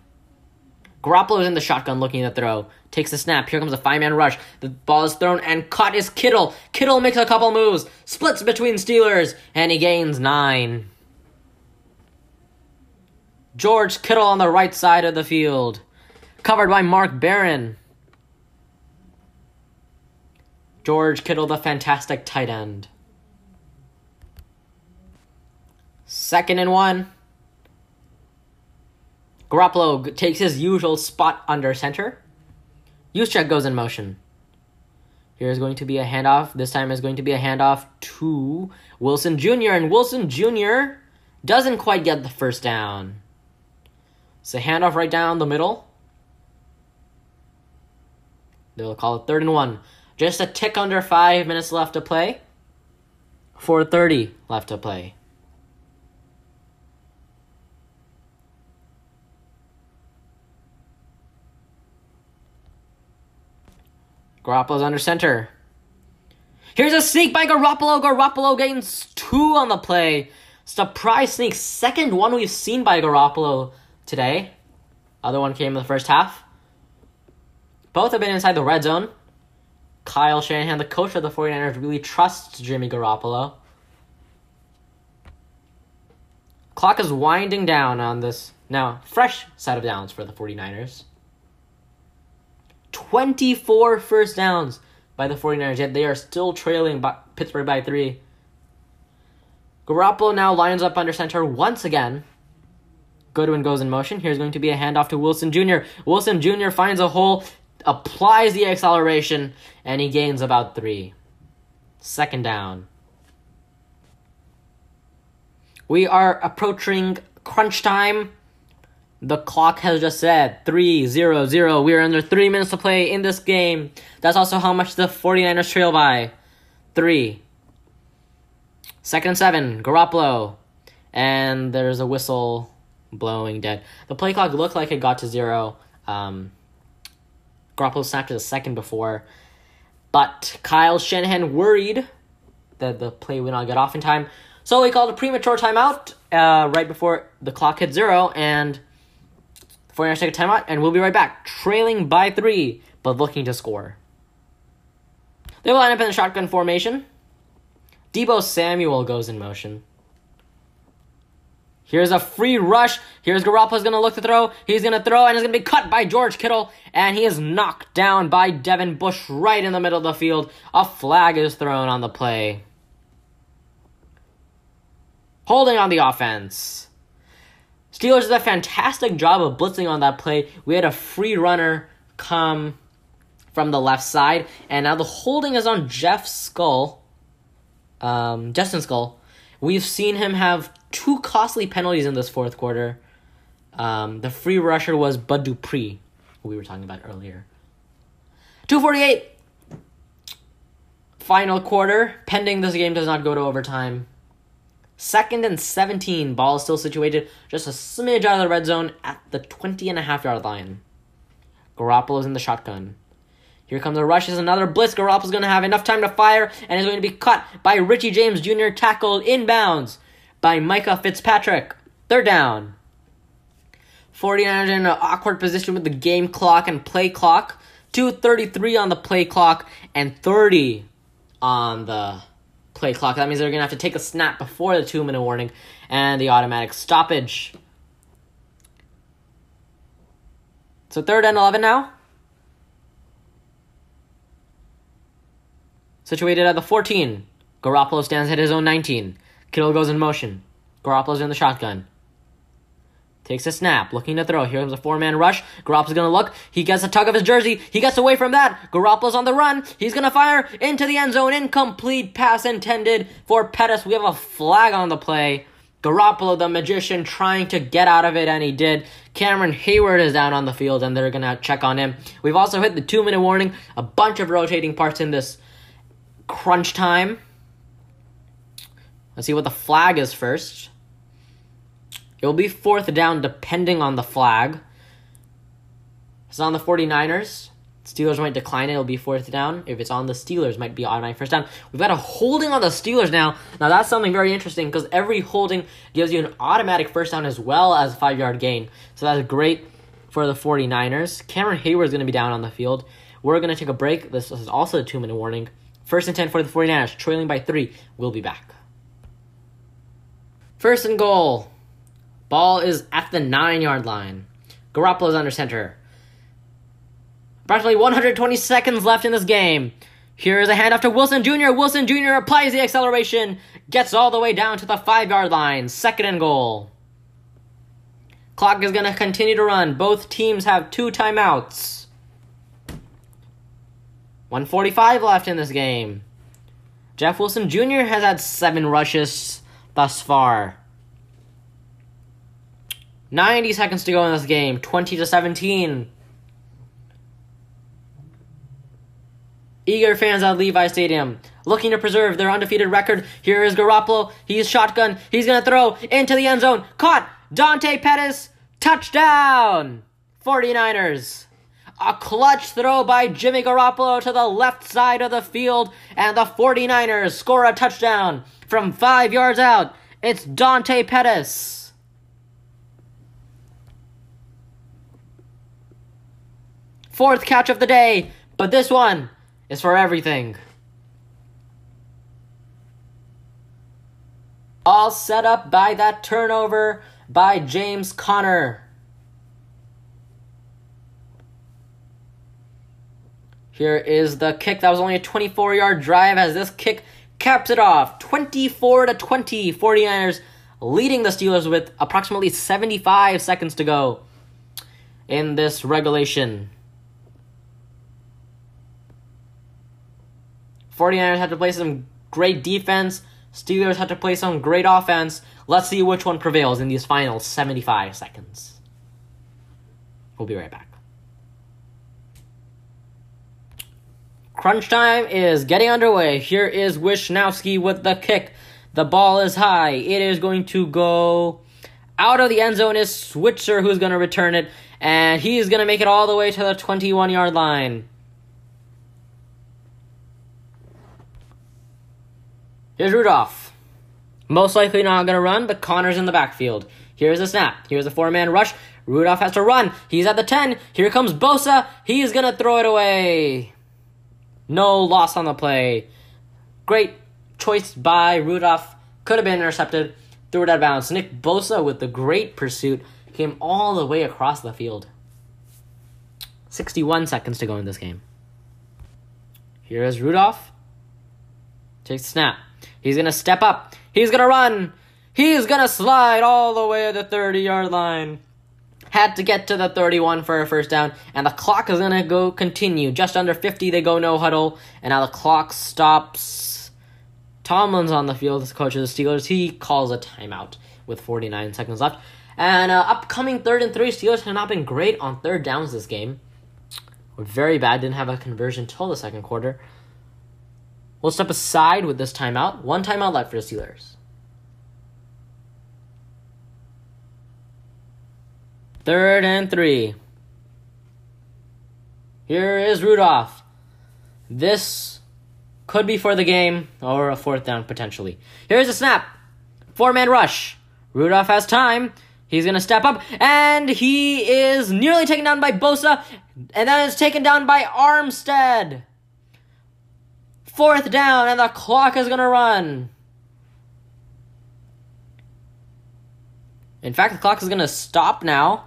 Garoppolo is in the shotgun looking to throw. Takes the snap. Here comes a five man rush. The ball is thrown and caught is Kittle. Kittle makes a couple moves. Splits between Steelers. And he gains nine. George Kittle on the right side of the field covered by Mark Barron. George Kittle, the fantastic tight end. Second and one. Garoppolo takes his usual spot under center. Juszczyk goes in motion. Here's going to be a handoff. This time is going to be a handoff to Wilson Jr. And Wilson Jr. doesn't quite get the first down. So handoff right down the middle. They'll call it third and one. Just a tick under five minutes left to play. 4.30 left to play. Garoppolo's under center. Here's a sneak by Garoppolo. Garoppolo gains two on the play. Surprise sneak. Second one we've seen by Garoppolo today. Other one came in the first half. Both have been inside the red zone. Kyle Shanahan, the coach of the 49ers, really trusts Jimmy Garoppolo. Clock is winding down on this now fresh set of downs for the 49ers. 24 first downs by the 49ers, yet they are still trailing by Pittsburgh by three. Garoppolo now lines up under center once again. Goodwin goes in motion. Here's going to be a handoff to Wilson Jr. Wilson Jr. finds a hole, applies the acceleration, and he gains about three. Second down. We are approaching crunch time. The clock has just said 3 0 0. We are under 3 minutes to play in this game. That's also how much the 49ers trail by. 3. Second and 7. Garoppolo. And there's a whistle blowing dead. The play clock looked like it got to 0. Um, Garoppolo snapped it a second before. But Kyle Shanahan worried that the play would not get off in time. So he called a premature timeout uh, right before the clock hit zero, and 49ers take a timeout, and we'll be right back, trailing by three, but looking to score. They will line up in the shotgun formation. Deebo Samuel goes in motion. Here's a free rush. Here's Garoppolo's going to look to throw. He's going to throw, and it's going to be cut by George Kittle, and he is knocked down by Devin Bush right in the middle of the field. A flag is thrown on the play. Holding on the offense. Steelers did a fantastic job of blitzing on that play. We had a free runner come from the left side, and now the holding is on Jeff Skule, um, Justin Skule. We've seen him have two costly penalties in this fourth quarter. Um, the free rusher was Bud Dupree, who we were talking about earlier. 248. Final quarter, pending this game does not go to overtime. Second and 17. Ball is still situated just a smidge out of the red zone at the 20 and a half yard line. Garoppolo's in the shotgun. Here comes the rush. Is another blitz. Garoppolo's going to have enough time to fire and is going to be cut by Richie James Jr. Tackled inbounds by Minkah Fitzpatrick. Third down. 49ers in an awkward position with the game clock and play clock. 2.33 on the play clock and 30 on the play clock. That means they're going to have to take a snap before the two minute warning and the automatic stoppage. So third and 11 now. Situated at the 14. Garoppolo stands at his own 19. Kittle goes in motion. Garoppolo's in the shotgun. Takes a snap, looking to throw. Here comes a four-man rush. Garoppolo's gonna look. He gets a tug of his jersey. He gets away from that. Garoppolo's on the run. He's gonna fire into the end zone. Incomplete pass intended for Pettis. We have a flag on the play. Garoppolo, the magician, trying to get out of it, and he did. Cameron Heyward is down on the field, and they're gonna check on him. We've also hit the two-minute warning. A bunch of rotating parts in this crunch time. Let's see what the flag is first. It will be fourth down depending on the flag. It's on the 49ers. Steelers might decline it. It'll be fourth down. If it's on the Steelers, might be automatic first down. We've got a holding on the Steelers now. Now that's something very interesting because every holding gives you an automatic first down as well as a five yard gain. So that's great for the 49ers. Cameron Heyward is going to be down on the field. We're going to take a break. This is also a two minute warning. First and 10 for the 49ers, trailing by three. We'll be back. First and goal. Ball is at the nine yard line. Garoppolo's under center. Approximately 120 seconds left in this game. Here's a handoff to Wilson Jr. Wilson Jr. applies the acceleration, gets all the way down to the five yard line. Second and goal. Clock is going to continue to run. Both teams have two timeouts. 145 left in this game. Jeff Wilson Jr. has had seven rushes thus far. 90 seconds to go in this game. 20 to 17. Eager fans at Levi Stadium looking to preserve their undefeated record. Here is Garoppolo. He's shotgun. He's going to throw into the end zone. Caught. Dante Pettis. Touchdown. 49ers. A clutch throw by Jimmy Garoppolo to the left side of the field, and the 49ers score a touchdown from five yards out. It's Dante Pettis. Fourth catch of the day, but this one is for everything. All set up by that turnover by James Conner. Here is the kick. That was only a 24 yard drive as this kick caps it off. 24 to 20. 49ers leading the Steelers with approximately 75 seconds to go in this regulation. 49ers had to play some great defense. Steelers had to play some great offense. Let's see which one prevails in these final 75 seconds. We'll be right back. Crunch time is getting underway. Here is Wishnowsky with the kick. The ball is high. It is going to go out of the end zone is Switzer who's going to return it, and he's going to make it all the way to the 21 yard line. Here's Rudolph. Most likely not going to run, but Conner's in the backfield. Here's a snap. Here's a four man rush. Rudolph has to run. He's at the 10. Here comes Bosa. He's going to throw it away. No loss on the play. Great choice by Rudolph. Could have been intercepted. Threw it out of bounds. Nick Bosa with the great pursuit came all the way across the field. 61 seconds to go in this game. Here is Rudolph. Takes snap. He's going to step up. He's going to run. He's going to slide all the way to the 30 yard line. Had to get to the 31 for a first down, and the clock is going to go continue. Just under 50, they go no huddle, and now the clock stops. Tomlin's on the field as coach of the Steelers. He calls a timeout with 49 seconds left. And uh, upcoming third and three, Steelers have not been great on third downs this game. Very bad, didn't have a conversion till the second quarter. We'll step aside with this timeout. One timeout left for the Steelers. Third and three. Here is Rudolph. This could be for the game or a fourth down potentially. Here's a snap. Four man rush. Rudolph has time. He's going to step up, and he is nearly taken down by Bosa, and then is taken down by Armstead. Fourth down, and the clock is going to run. In fact, the clock is going to stop now.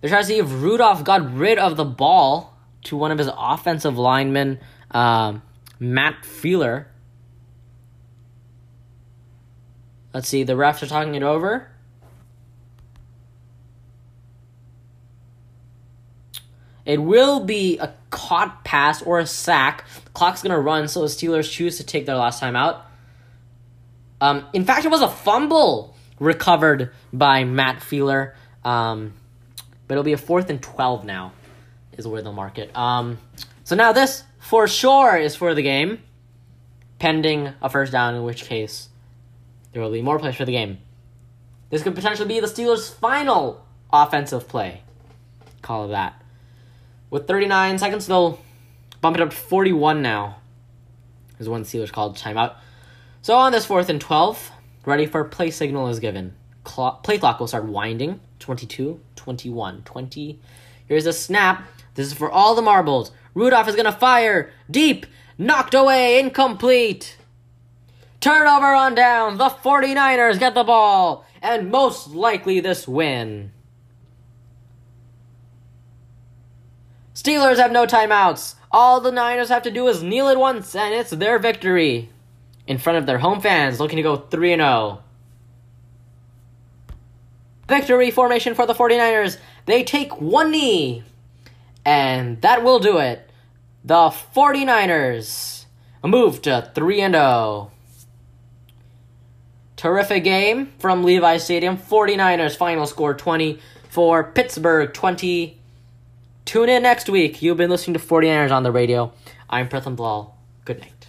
They're trying to see if Rudolph got rid of the ball to one of his offensive linemen, uh, Matt Feiler. Let's see, the refs are talking it over. It will be a caught pass or a sack. The clock's to run, so the Steelers choose to take their last time out. Um, in fact, it was a fumble recovered by Matt Feiler. Um, but it'll be a fourth and 12 now, is where they'll mark it. Um, so now this, for sure, is for the game, pending a first down, in which case there will be more plays for the game. This could potentially be the Steelers' final offensive play. Call it that. With 39 seconds, they'll bump it up to 41 now, is when Steelers called timeout. So on this fourth and 12, ready for play signal is given. Clock, play clock will start winding. 22, 21, 20. Here's a snap. This is for all the marbles. Rudolph is going to fire. Deep. Knocked away. Incomplete. Turnover on down. The 49ers get the ball. And most likely this win. Steelers have no timeouts. All the Niners have to do is kneel at once, and it's their victory. In front of their home fans, looking to go 3 0. victory formation for the 49ers. They take one knee. And that will do it. The 49ers move to 3 and 0. Terrific game from Levi Stadium. 49ers final score 20 for Pittsburgh 20. Tune in next week. You've been listening to 49ers on the radio. I'm Pratham Blal. Good night.